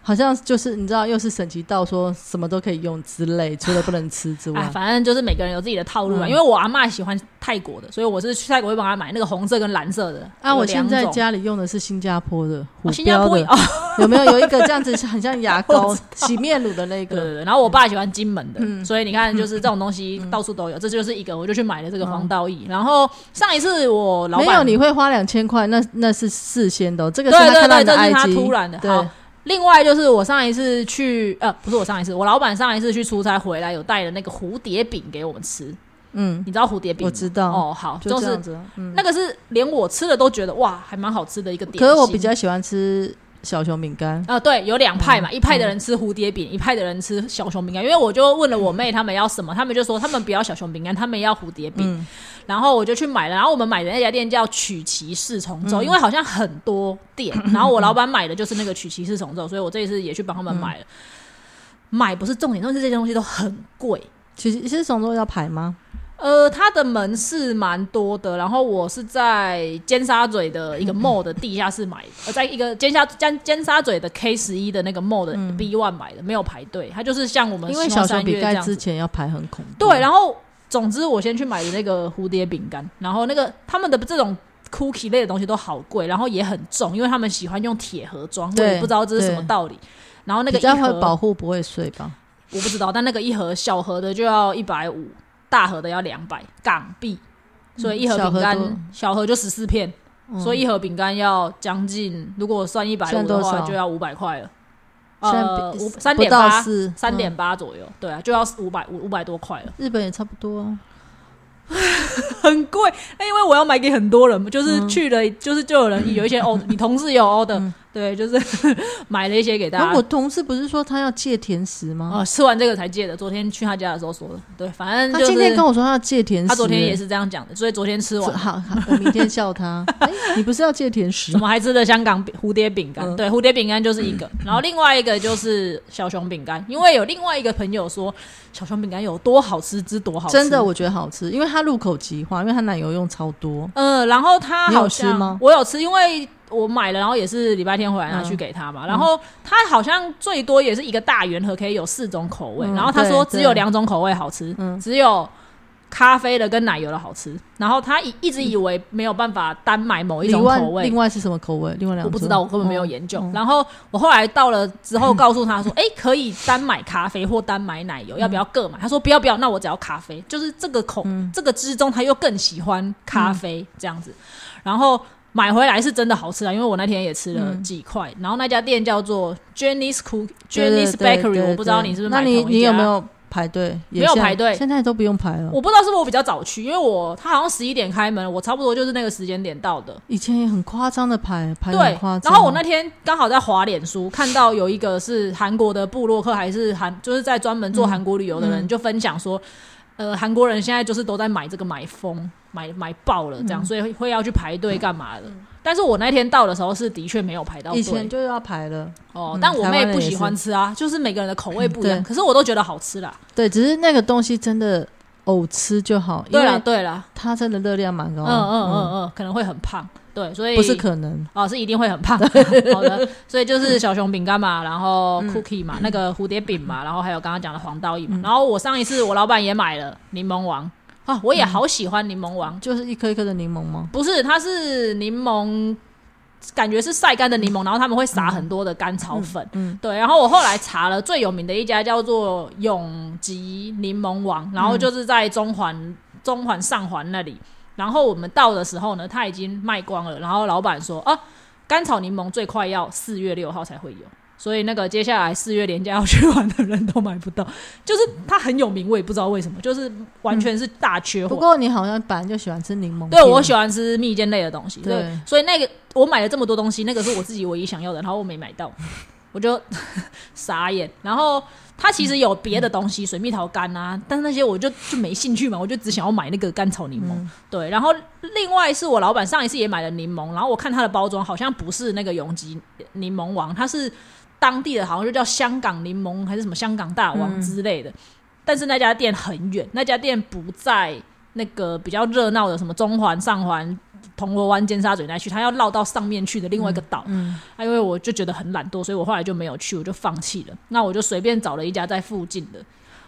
好像就是你知道，又是神奇到说什么都可以用之类，除了不能吃之外，反正就是每个人有自己的套路嘛。因为我阿妈喜欢泰国的，所以我是。去泰国会帮她买那个红色跟蓝色的啊！我现在家里用的是新加坡的新加坡的，有没有有一个这样子很像牙膏、洗面乳的那个？对对然后我爸喜欢金门的，所以你看，就是这种东西到处都有。这就是一个，我就去买了这个黄道益。然后上一次我老板没有，你会花两千块，那那是事先的，这个对对对，这是他突然的。好，另外就是我上一次去呃，不是我上一次，我老板上一次去出差回来，有带了那个蝴蝶饼给我们吃。嗯，你知道蝴蝶饼？我知道。哦，好，就是那个是连我吃了都觉得哇，还蛮好吃的一个点可是我比较喜欢吃小熊饼干。啊，对，有两派嘛，一派的人吃蝴蝶饼，一派的人吃小熊饼干。因为我就问了我妹他们要什么，他们就说他们不要小熊饼干，他们要蝴蝶饼。然后我就去买了。然后我们买的那家店叫曲奇四重奏，因为好像很多店。然后我老板买的就是那个曲奇四重奏，所以我这一次也去帮他们买了。买不是重点，但是这些东西都很贵。曲奇四重奏要排吗？呃，它的门市蛮多的，然后我是在尖沙咀的一个 mall 的地下室买的，呃，在一个尖沙尖尖沙咀的 K 十一的那个 mall 的 B one 买的，没有排队，它就是像我们因为小熊饼干之前要排很恐怖。对，然后总之我先去买的那个蝴蝶饼干，然后那个他们的这种 cookie 类的东西都好贵，然后也很重，因为他们喜欢用铁盒装，我也不知道这是什么道理。然后那个一盒保护不会碎吧？我不知道，但那个一盒小盒的就要一百五。大盒的要两百港币，所以一盒饼干小盒就十四片，所以一盒饼干要将近，如果算一百五的话，就要五百块了。呃，五三点八，三点八左右，对啊，就要五百五五百多块了。日本也差不多。啊 很贵，那因为我要买给很多人，就是去了，就是就有人有一些哦，你同事有哦的，对，就是 买了一些给大家。我同事不是说他要戒甜食吗？哦，吃完这个才戒的。昨天去他家的时候说的，对，反正他今天跟我说他要戒甜食，他昨天也是这样讲的，所以昨天吃完。好，我明天笑他。你不是要戒甜食？怎么还吃的香港蝴蝶饼干？对，蝴蝶饼干就是一个，然后另外一个就是小熊饼干，因为有另外一个朋友说。小熊饼干有多好吃之多好吃，真的我觉得好吃，因为它入口即化，因为它奶油用超多。嗯，然后它好吃吗？我有吃，因为我买了，然后也是礼拜天回来拿去给他嘛。然后他好像最多也是一个大圆盒，可以有四种口味。然后他说只有两种口味好吃，只有。咖啡的跟奶油的好吃，然后他一一直以为没有办法单买某一种口味，另外是什么口味？另外两我不知道，我根本没有研究。然后我后来到了之后，告诉他说：“ 哎，可以单买咖啡或单买奶油，要不要各买？”他说：“不要不要，那我只要咖啡。”就是这个口这个之中，他又更喜欢咖啡这样子。然后买回来是真的好吃啊，因为我那天也吃了几块。然后那家店叫做 Jenny's Cook Jenny's Bakery，我不知道你是不是买同一家。排队，没有排队，现在都不用排了。我不知道是不是我比较早去，因为我他好像十一点开门，我差不多就是那个时间点到的。以前也很夸张的排，排很夸张。然后我那天刚好在滑脸书，看到有一个是韩国的布洛克，还是韩就是在专门做韩国旅游的人，就分享说，呃，韩国人现在就是都在买这个买疯，买买爆了这样，所以会要去排队干嘛的。但是我那天到的时候是的确没有排到，以前就要排了哦。但我妹不喜欢吃啊，就是每个人的口味不一样。可是我都觉得好吃啦。对，只是那个东西真的偶吃就好。对了对啦，它真的热量蛮高。嗯嗯嗯嗯，可能会很胖。对，所以不是可能哦，是一定会很胖。好的，所以就是小熊饼干嘛，然后 cookie 嘛，那个蝴蝶饼嘛，然后还有刚刚讲的黄刀嘛。然后我上一次我老板也买了柠檬王。啊，我也好喜欢柠檬王，就是一颗一颗的柠檬吗？不是，它是柠檬，感觉是晒干的柠檬，然后他们会撒很多的甘草粉。嗯，对。然后我后来查了最有名的一家叫做永吉柠檬王，然后就是在中环中环上环那里。然后我们到的时候呢，他已经卖光了。然后老板说啊，甘草柠檬最快要四月六号才会有。所以那个接下来四月连假要去玩的人都买不到，就是它很有名，我也不知道为什么，就是完全是大缺货。不过你好像本来就喜欢吃柠檬，对我喜欢吃蜜饯类的东西，对，所以那个我买了这么多东西，那个是我自己唯一想要的，然后我没买到，我就 傻眼。然后它其实有别的东西，水蜜桃干啊，但是那些我就就没兴趣嘛，我就只想要买那个甘草柠檬。对，然后另外是我老板上一次也买了柠檬，然后我看它的包装好像不是那个永吉柠檬王，它是。当地的好像就叫香港柠檬还是什么香港大王之类的，但是那家店很远，那家店不在那个比较热闹的什么中环、上环、铜锣湾、尖沙咀那区，他要绕到上面去的另外一个岛。嗯，因为我就觉得很懒惰，所以我后来就没有去，我就放弃了。那我就随便找了一家在附近的。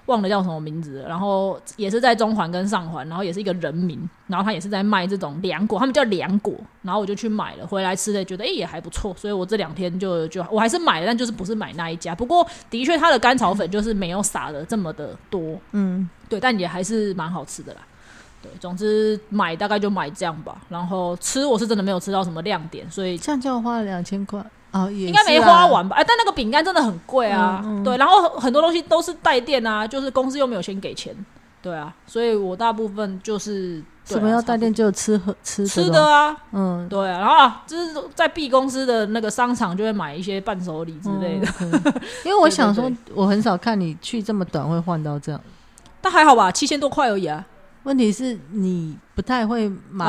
忘了叫什么名字，然后也是在中环跟上环，然后也是一个人名，然后他也是在卖这种凉果，他们叫凉果，然后我就去买了，回来吃的觉得哎也还不错，所以我这两天就就我还是买了，但就是不是买那一家，不过的确它的甘草粉就是没有撒的这么的多，嗯，对，但也还是蛮好吃的啦，对，总之买大概就买这样吧，然后吃我是真的没有吃到什么亮点，所以这样就花了两千块。哦，应该没花完吧？哎，但那个饼干真的很贵啊，对，然后很多东西都是带电啊，就是公司又没有先给钱，对啊，所以我大部分就是什么要带电就吃喝吃吃的啊，嗯，对，然后就是在 B 公司的那个商场就会买一些伴手礼之类的，因为我想说，我很少看你去这么短会换到这样，但还好吧，七千多块而已啊。问题是你不太会买，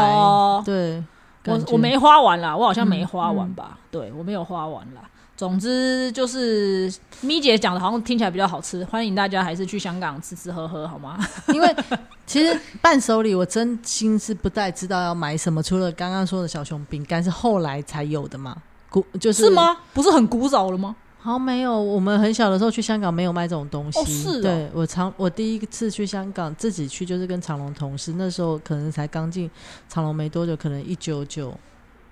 对。我我没花完啦，我好像没花完吧？对我没有花完啦。总之就是咪姐讲的，好像听起来比较好吃，欢迎大家还是去香港吃吃喝喝好吗？因为其实伴手礼我真心是不太知道要买什么，除了刚刚说的小熊饼干是后来才有的嘛，古就是是吗？不是很古早了吗？好没有，我们很小的时候去香港没有卖这种东西。哦，是。对我长我第一次去香港自己去就是跟长隆同事，那时候可能才刚进长隆没多久，可能一九九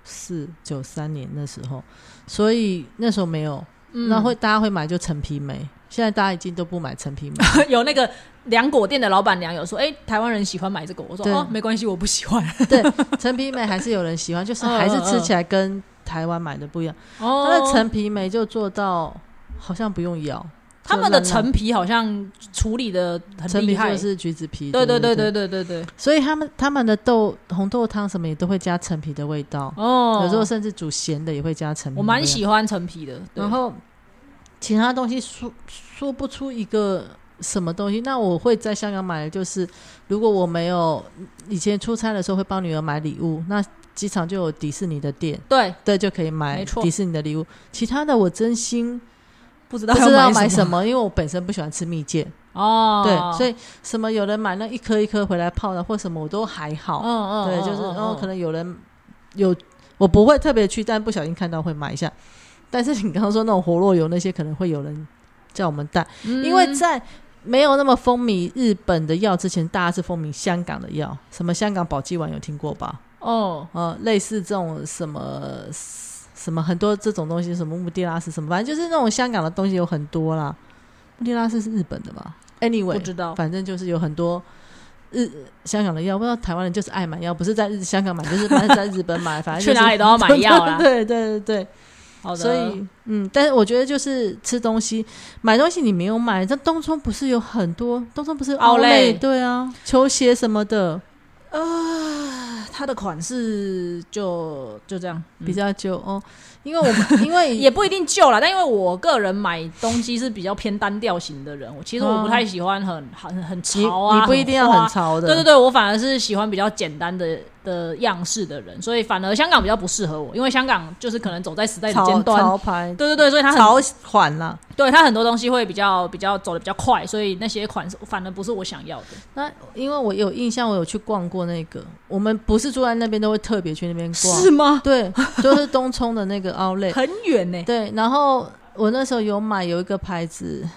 四九三年那时候，所以那时候没有。那会大家会买就陈皮梅，现在大家已经都不买陈皮梅。有那个凉果店的老板娘有说，哎，台湾人喜欢买这个。我说哦，没关系，我不喜欢。对，陈皮梅还是有人喜欢，就是还是吃起来跟。台湾买的不一样，它的陈皮梅就做到好像不用咬，他们的陈皮好像处理的很厉害，是橘子皮，对对对对对对。对，所以他们他们的豆红豆汤什么也都会加陈皮的味道。哦，有时候甚至煮咸的也会加陈皮，我蛮喜欢陈皮的。然后其他东西说说不出一个什么东西，那我会在香港买的就是，如果我没有以前出差的时候会帮女儿买礼物，那。机场就有迪士尼的店，对对，就可以买迪士尼的礼物。其他的我真心不知道不知道买什么，因为我本身不喜欢吃蜜饯哦。对，所以什么有人买那一颗一颗回来泡的，或什么我都还好。嗯嗯，对，就是然后可能有人有，我不会特别去，但不小心看到会买一下。但是你刚刚说那种活络油那些，可能会有人叫我们带，因为在没有那么风靡日本的药之前，大家是风靡香港的药，什么香港保济丸有听过吧？哦，呃，类似这种什么什么很多这种东西，什么穆迪拉斯什么，反正就是那种香港的东西有很多啦。穆迪拉斯是日本的吧？Anyway，不知道，反正就是有很多日香港的药，不知道台湾人就是爱买药，不是在日香港买，就是 反正在日本买，反正去哪里都要买药啦。对对对对，好的。所以，嗯，但是我觉得就是吃东西、买东西，你没有买。这东冲不是有很多？东冲不是奥莱？对啊，球鞋什么的。呃，它的款式就就这样，比较旧哦。因为我们 因为也不一定旧了，但因为我个人买东西是比较偏单调型的人，我其实我不太喜欢很很很潮啊，你不一定要很潮的。对对对，我反而是喜欢比较简单的。的样式的人，所以反而香港比较不适合我，因为香港就是可能走在时代的尖端，潮牌，对对对，所以它潮款了，对它很多东西会比较比较走的比较快，所以那些款式反而不是我想要的。那因为我有印象，我有去逛过那个，我们不是住在那边，都会特别去那边逛，是吗？对，就是东冲的那个 Outlet，很远呢。对，然后我那时候有买有一个牌子。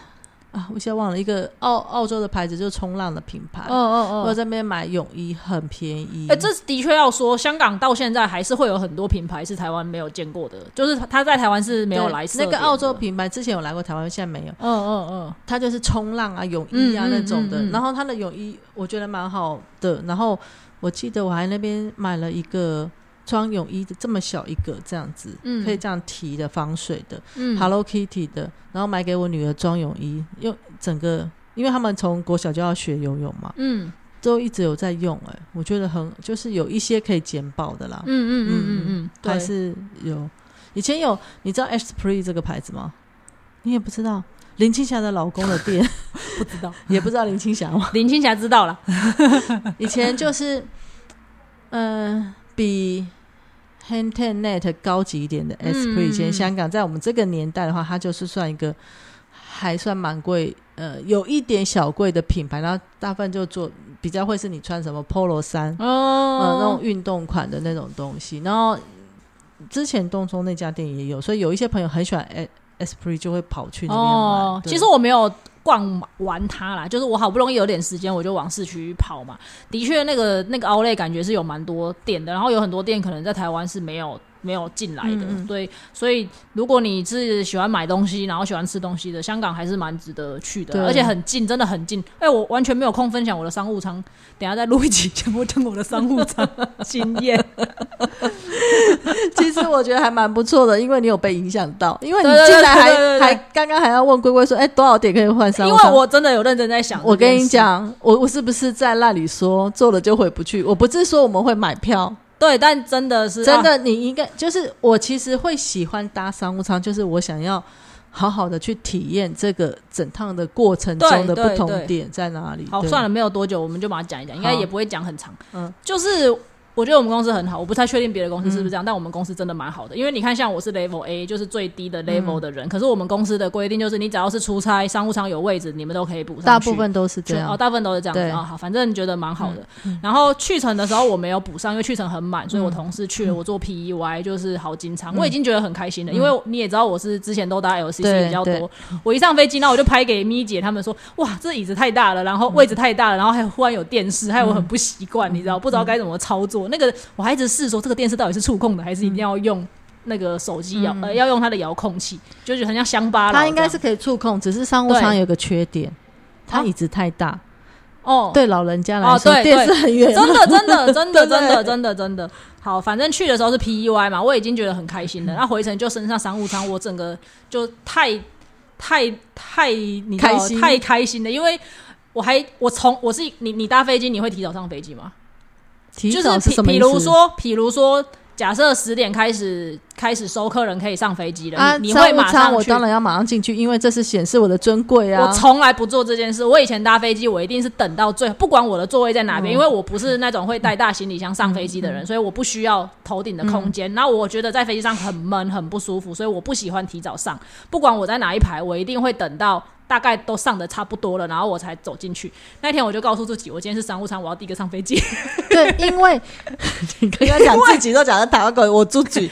啊，我现在忘了一个澳澳洲的牌子，就是冲浪的品牌。嗯嗯嗯，我在那边买泳衣很便宜。哎，这的确要说，香港到现在还是会有很多品牌是台湾没有见过的，就是他在台湾是没有来。那个澳洲品牌之前有来过台湾，现在没有。嗯嗯嗯，他就是冲浪啊、泳衣啊那种的。然后他的泳衣我觉得蛮好的。然后我记得我还那边买了一个。装泳衣的这么小一个这样子，嗯，可以这样提的防水的，嗯，Hello Kitty 的，然后买给我女儿装泳衣，用整个，因为他们从国小就要学游泳嘛，嗯，都一直有在用，哎，我觉得很就是有一些可以减保的啦，嗯嗯嗯嗯嗯，还是有，以前有，你知道 Esprit 这个牌子吗？你也不知道，林青霞的老公的店，不知道，也不知道林青霞吗？林青霞知道了，以前就是，嗯，比。Hanten Net 高级一点的 Esprit，以前香港在我们这个年代的话，它就是算一个还算蛮贵，呃，有一点小贵的品牌。然后大部分就做比较会是你穿什么 Polo 衫，呃，那种运动款的那种东西。然后之前东冲那家店也有，所以有一些朋友很喜欢 Esprit，就会跑去那边买。其实我没有。逛完它啦，就是我好不容易有点时间，我就往市区跑嘛。的确，那个那个奥莱感觉是有蛮多店的，然后有很多店可能在台湾是没有没有进来的。对，所以如果你是喜欢买东西，然后喜欢吃东西的，香港还是蛮值得去的，而且很近，真的很近。哎，我完全没有空分享我的商务舱，等下再录一期全部讲我的商务舱经验。其实我觉得还蛮不错的，因为你有被影响到，因为你进来还还刚刚还要问龟龟说，哎，多少点可以换商务舱？因为我真的有认真在想。我跟你讲，我我是不是在那里说做了就回不去？我不是说我们会买票，对，但真的是真的，你应该就是我其实会喜欢搭商务舱，就是我想要好好的去体验这个整趟的过程中的不同点在哪里。好，算了，没有多久，我们就把它讲一讲，应该也不会讲很长。嗯，就是。我觉得我们公司很好，我不太确定别的公司是不是这样，但我们公司真的蛮好的。因为你看，像我是 Level A，就是最低的 Level 的人，可是我们公司的规定就是，你只要是出差，商务舱有位置，你们都可以补上去。大部分都是这样，哦，大部分都是这样子啊。好，反正觉得蛮好的。然后去程的时候我没有补上，因为去程很满，所以我同事去了，我做 PEY 就是好经常，我已经觉得很开心了。因为你也知道我是之前都搭 LCC 比较多，我一上飞机，那我就拍给咪姐他们说，哇，这椅子太大了，然后位置太大了，然后还忽然有电视，还有我很不习惯，你知道，不知道该怎么操作那个，我还。一直试说这个电视到底是触控的，还是一定要用那个手机遥呃要用它的遥控器，就是很像乡巴佬。它应该是可以触控，只是商务舱有个缺点，它椅子太大哦。对老人家来说，电视很远，真的真的 真的真的真的真的好。反正去的时候是 P E Y 嘛，我已经觉得很开心了。那回程就升上商务舱，我整个就太太太你开心太开心了，因为我还我从我是你你搭飞机你会提早上飞机吗？就是比比如说，比如说，假设十点开始开始收客人可以上飞机了，啊，你会马上我当然要马上进去，因为这是显示我的尊贵啊。我从来不做这件事。我以前搭飞机，我一定是等到最，不管我的座位在哪边，因为我不是那种会带大行李箱上飞机的人，所以我不需要头顶的空间。然后我觉得在飞机上很闷，很不舒服，所以我不喜欢提早上。不管我在哪一排，我一定会等到。大概都上的差不多了，然后我才走进去。那天我就告诉自己，我今天是商务舱，我要第一个上飞机。对，因为 你刚刚讲自己都讲的台湾狗，我自己，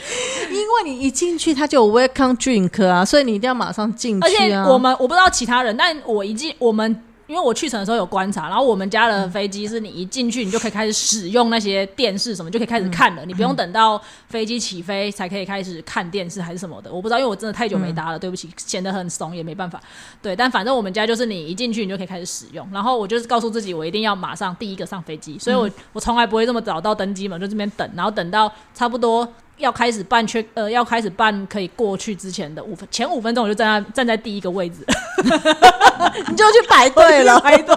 因为你一进去他就有 welcome drink 啊，所以你一定要马上进去。而且我们我不知道其他人，但我一进我们。因为我去程的时候有观察，然后我们家的飞机是你一进去你就可以开始使用那些电视什么就可以开始看了，你不用等到飞机起飞才可以开始看电视还是什么的，我不知道，因为我真的太久没搭了，对不起，显得很怂也没办法。对，但反正我们家就是你一进去你就可以开始使用，然后我就是告诉自己我一定要马上第一个上飞机，所以我我从来不会这么早到登机门就这边等，然后等到差不多。要开始办缺呃，要开始办可以过去之前的五分前五分钟，我就站在站在第一个位置，你就去排队了，排队。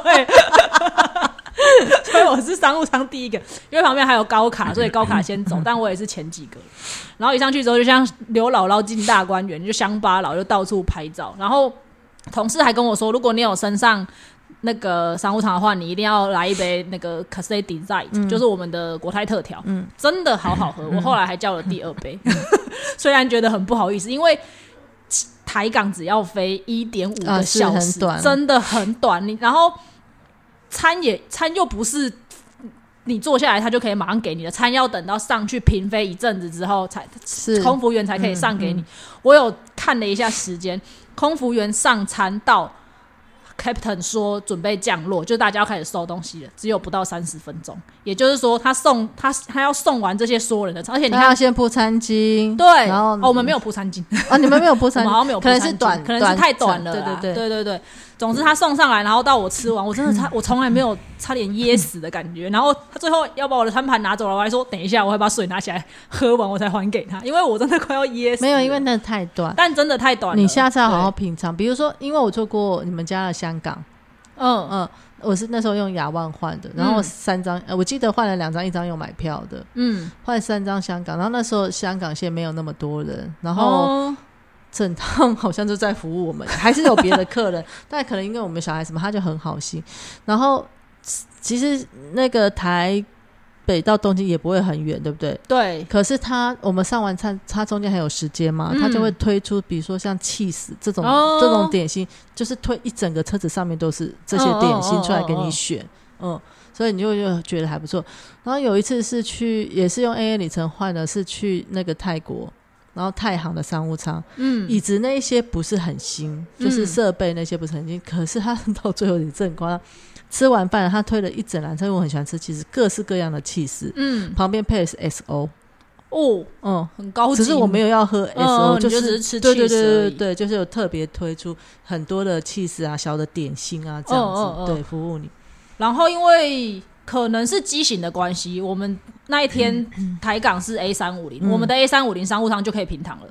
所以我是商务舱第一个，因为旁边还有高卡，所以高卡先走，但我也是前几个。然后一上去之后，就像刘姥姥进大观园，就乡巴佬就到处拍照。然后同事还跟我说，如果你有身上那个商务舱的话，你一定要来一杯那个 c a s e d e s i g h t 就是我们的国泰特调，嗯，真的好好喝。我后来还叫了第二杯，虽然觉得很不好意思，因为台港只要飞一点五个小时，真的很短。你然后。餐也餐又不是你坐下来他就可以马上给你的，餐要等到上去平飞一阵子之后才是空服员才可以上给你。我有看了一下时间，空服员上餐到 Captain 说准备降落，就大家要开始收东西了，只有不到三十分钟。也就是说，他送他他要送完这些所有人的，而且你要先铺餐巾，对，然后哦我们没有铺餐巾啊，你们没有铺餐巾，好像没有，可能是短，可能是太短了，对对对对对对。总之他送上来，然后到我吃完，我真的差，我从来没有差点噎死的感觉。然后他最后要把我的餐盘拿走了，我还说等一下，我会把水拿起来喝完，我才还给他，因为我真的快要噎死。没有，因为那太短，但真的太短。你下次要好好品尝。比如说，因为我做过你们家的香港，嗯嗯，我是那时候用雅万换的，然后三张，我记得换了两张，一张用买票的，嗯，换三张香港。然后那时候香港线没有那么多人，然后。整趟好像就在服务我们，还是有别的客人，但可能因为我们小孩什么，他就很好心。然后其实那个台北到东京也不会很远，对不对？对。可是他我们上完餐，他中间还有时间嘛，他就会推出，比如说像 cheese 这种这种点心，就是推一整个车子上面都是这些点心出来给你选，嗯，所以你就就觉得还不错。然后有一次是去，也是用 AA 里程换的，是去那个泰国。然后太行的商务舱，嗯，椅子那一些不是很新，就是设备那些不是很新。可是他到最后也正夸张，吃完饭他推了一整篮，因为我很喜欢吃，其实各式各样的气势，嗯，旁边配的是 S O，哦，嗯，很高级。只是我没有要喝 S O，就是吃对对对对对，就是有特别推出很多的气势啊，小的点心啊这样子，对，服务你。然后因为。可能是机型的关系，我们那一天台港是 A 三五零，我们的 A 三五零商务舱就可以平躺了。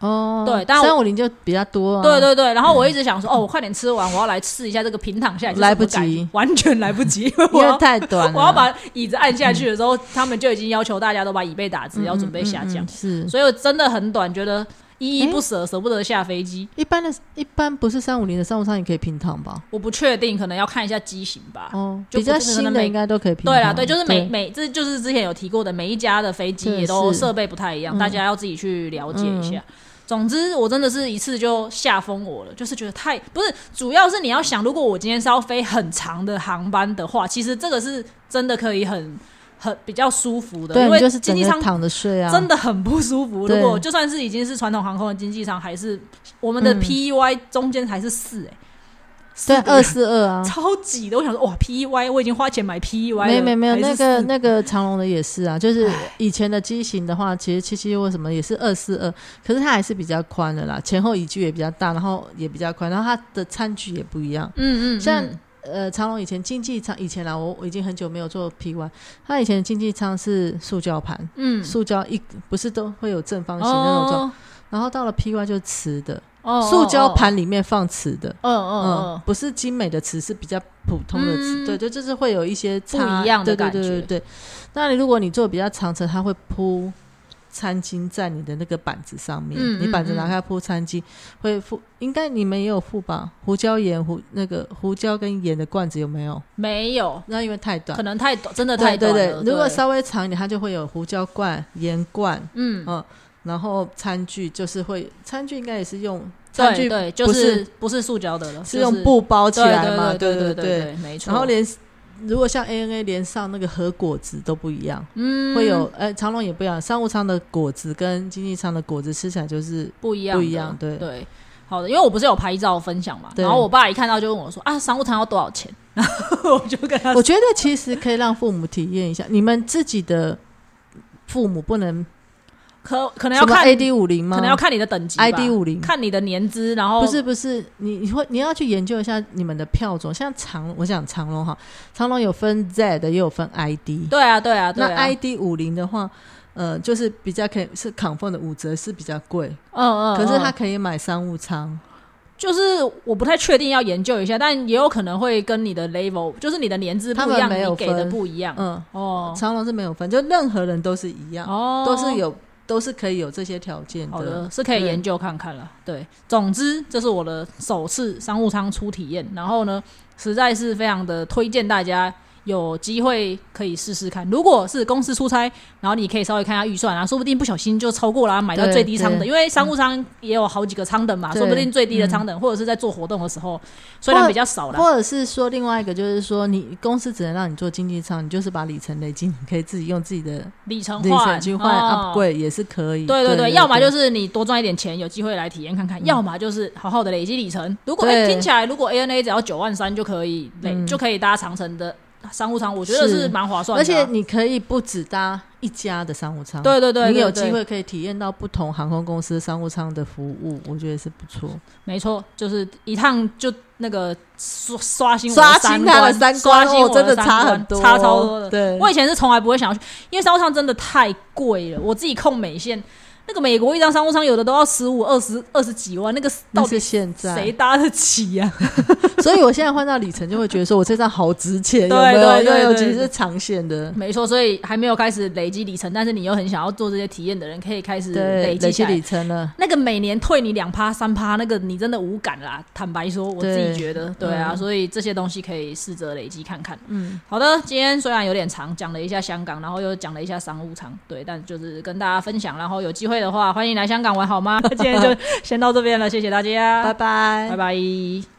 哦，对，但三五零就比较多。对对对，然后我一直想说，哦，我快点吃完，我要来试一下这个平躺下来，来不及，完全来不及，因为太短。我要把椅子按下去的时候，他们就已经要求大家都把椅背打直，要准备下降。是，所以我真的很短，觉得。依依不舍，舍不得下飞机。一般的一般不是三五零的商务舱也可以平躺吧？我不确定，可能要看一下机型吧。哦，比较新的应该都可以平躺。对啦，对，就是每每这就是之前有提过的，每一家的飞机也都设备不太一样，大家要自己去了解一下。总之，我真的是一次就吓疯我了，就是觉得太不是，主要是你要想，如果我今天是要飞很长的航班的话，其实这个是真的可以很。很比较舒服的，因为经济舱躺着睡啊，真的很不舒服。如果就算是已经是传统航空的经济舱，还是我们的 P E Y 中间还是四哎，对二四二啊，超挤的。我想说哇，P E Y 我已经花钱买 P E Y，没没没有那个那个长龙的也是啊，就是以前的机型的话，其实七七或什么也是二四二，可是它还是比较宽的啦，前后椅距也比较大，然后也比较宽，然后它的餐具也不一样。嗯嗯，像。呃，长隆以前经济舱以前啦，我我已经很久没有做 P Y，它以前经济舱是塑胶盘，嗯，塑胶一不是都会有正方形那种，然后到了 P Y 就是瓷的，哦，塑胶盘里面放瓷的，嗯嗯嗯，不是精美的瓷，是比较普通的瓷，对，就就是会有一些不一样的感觉，对对对对。那你如果你做比较长程，它会铺。餐巾在你的那个板子上面，你板子拿开铺餐巾，会附，应该你们也有附吧？胡椒盐胡那个胡椒跟盐的罐子有没有？没有，那因为太短，可能太短，真的太短了。如果稍微长一点，它就会有胡椒罐、盐罐，嗯嗯，然后餐具就是会，餐具应该也是用，餐具对，就是不是塑胶的了，是用布包起来嘛？对对对，没错。然后连。如果像 ANA 连上那个核果子都不一样，嗯，会有，呃，长龙也不一样，商务舱的果子跟经济舱的果子吃起来就是不一样，不一样，对对。好的，因为我不是有拍照分享嘛，然后我爸一看到就问我说：“啊，商务舱要多少钱？” 然后我就跟他，我觉得其实可以让父母体验一下，你们自己的父母不能。可可能要看 A D 五零吗？可能要看你的等级，I D 五零，看你的年资，然后不是不是，你你会你要去研究一下你们的票种，像长，我想长龙哈，长龙有分 Z 的，也有分 I D，对啊对啊，那 I D 五零的话，呃，就是比较可以是 confirm 的五折是比较贵，嗯嗯，可是他可以买商务舱。就是我不太确定，要研究一下，但也有可能会跟你的 level，就是你的年资不一样，你给的不一样。嗯，哦，长隆是没有分，就任何人都是一样，哦，都是有，都是可以有这些条件的，是可以研究看看了。对，总之这是我的首次商务舱初体验，然后呢，实在是非常的推荐大家。有机会可以试试看，如果是公司出差，然后你可以稍微看一下预算啊，说不定不小心就超过了，买到最低舱的，因为商务舱也有好几个舱等嘛，说不定最低的舱等，或者是在做活动的时候，虽然比较少了，或者是说另外一个就是说，你公司只能让你做经济舱，你就是把里程累积，你可以自己用自己的里程换去换 upgrade 也是可以。对对对，要么就是你多赚一点钱，有机会来体验看看；要么就是好好的累积里程。如果哎听起来，如果 ANA 只要九万三就可以累，就可以搭长城的。商务舱我觉得是蛮划算，而且你可以不止搭一家的商务舱，对对对，你有机会可以体验到不同航空公司商务舱的服务，我觉得是不错。没错，就是一趟就那个刷刷新刷新他的三观，刷新真的差很多，差超多的。对，我以前是从来不会想要去，因为商务舱真的太贵了，我自己控美线。那个美国一张商务舱有的都要十五、二十、二十几万，那个到底现在谁搭得起呀？所以我现在换到里程就会觉得说，我这张好值钱，对对对，尤其是长线的。没错，所以还没有开始累积里程，但是你又很想要做这些体验的人，可以开始累积里程了。那个每年退你两趴、三趴，那个你真的无感啦。坦白说，我自己觉得，对啊，所以这些东西可以试着累积看看。嗯，好的，今天虽然有点长，讲了一下香港，然后又讲了一下商务舱，对，但就是跟大家分享，然后有机会的话，欢迎来香港玩好吗？今天就先到这边了，谢谢大家，拜拜，拜拜。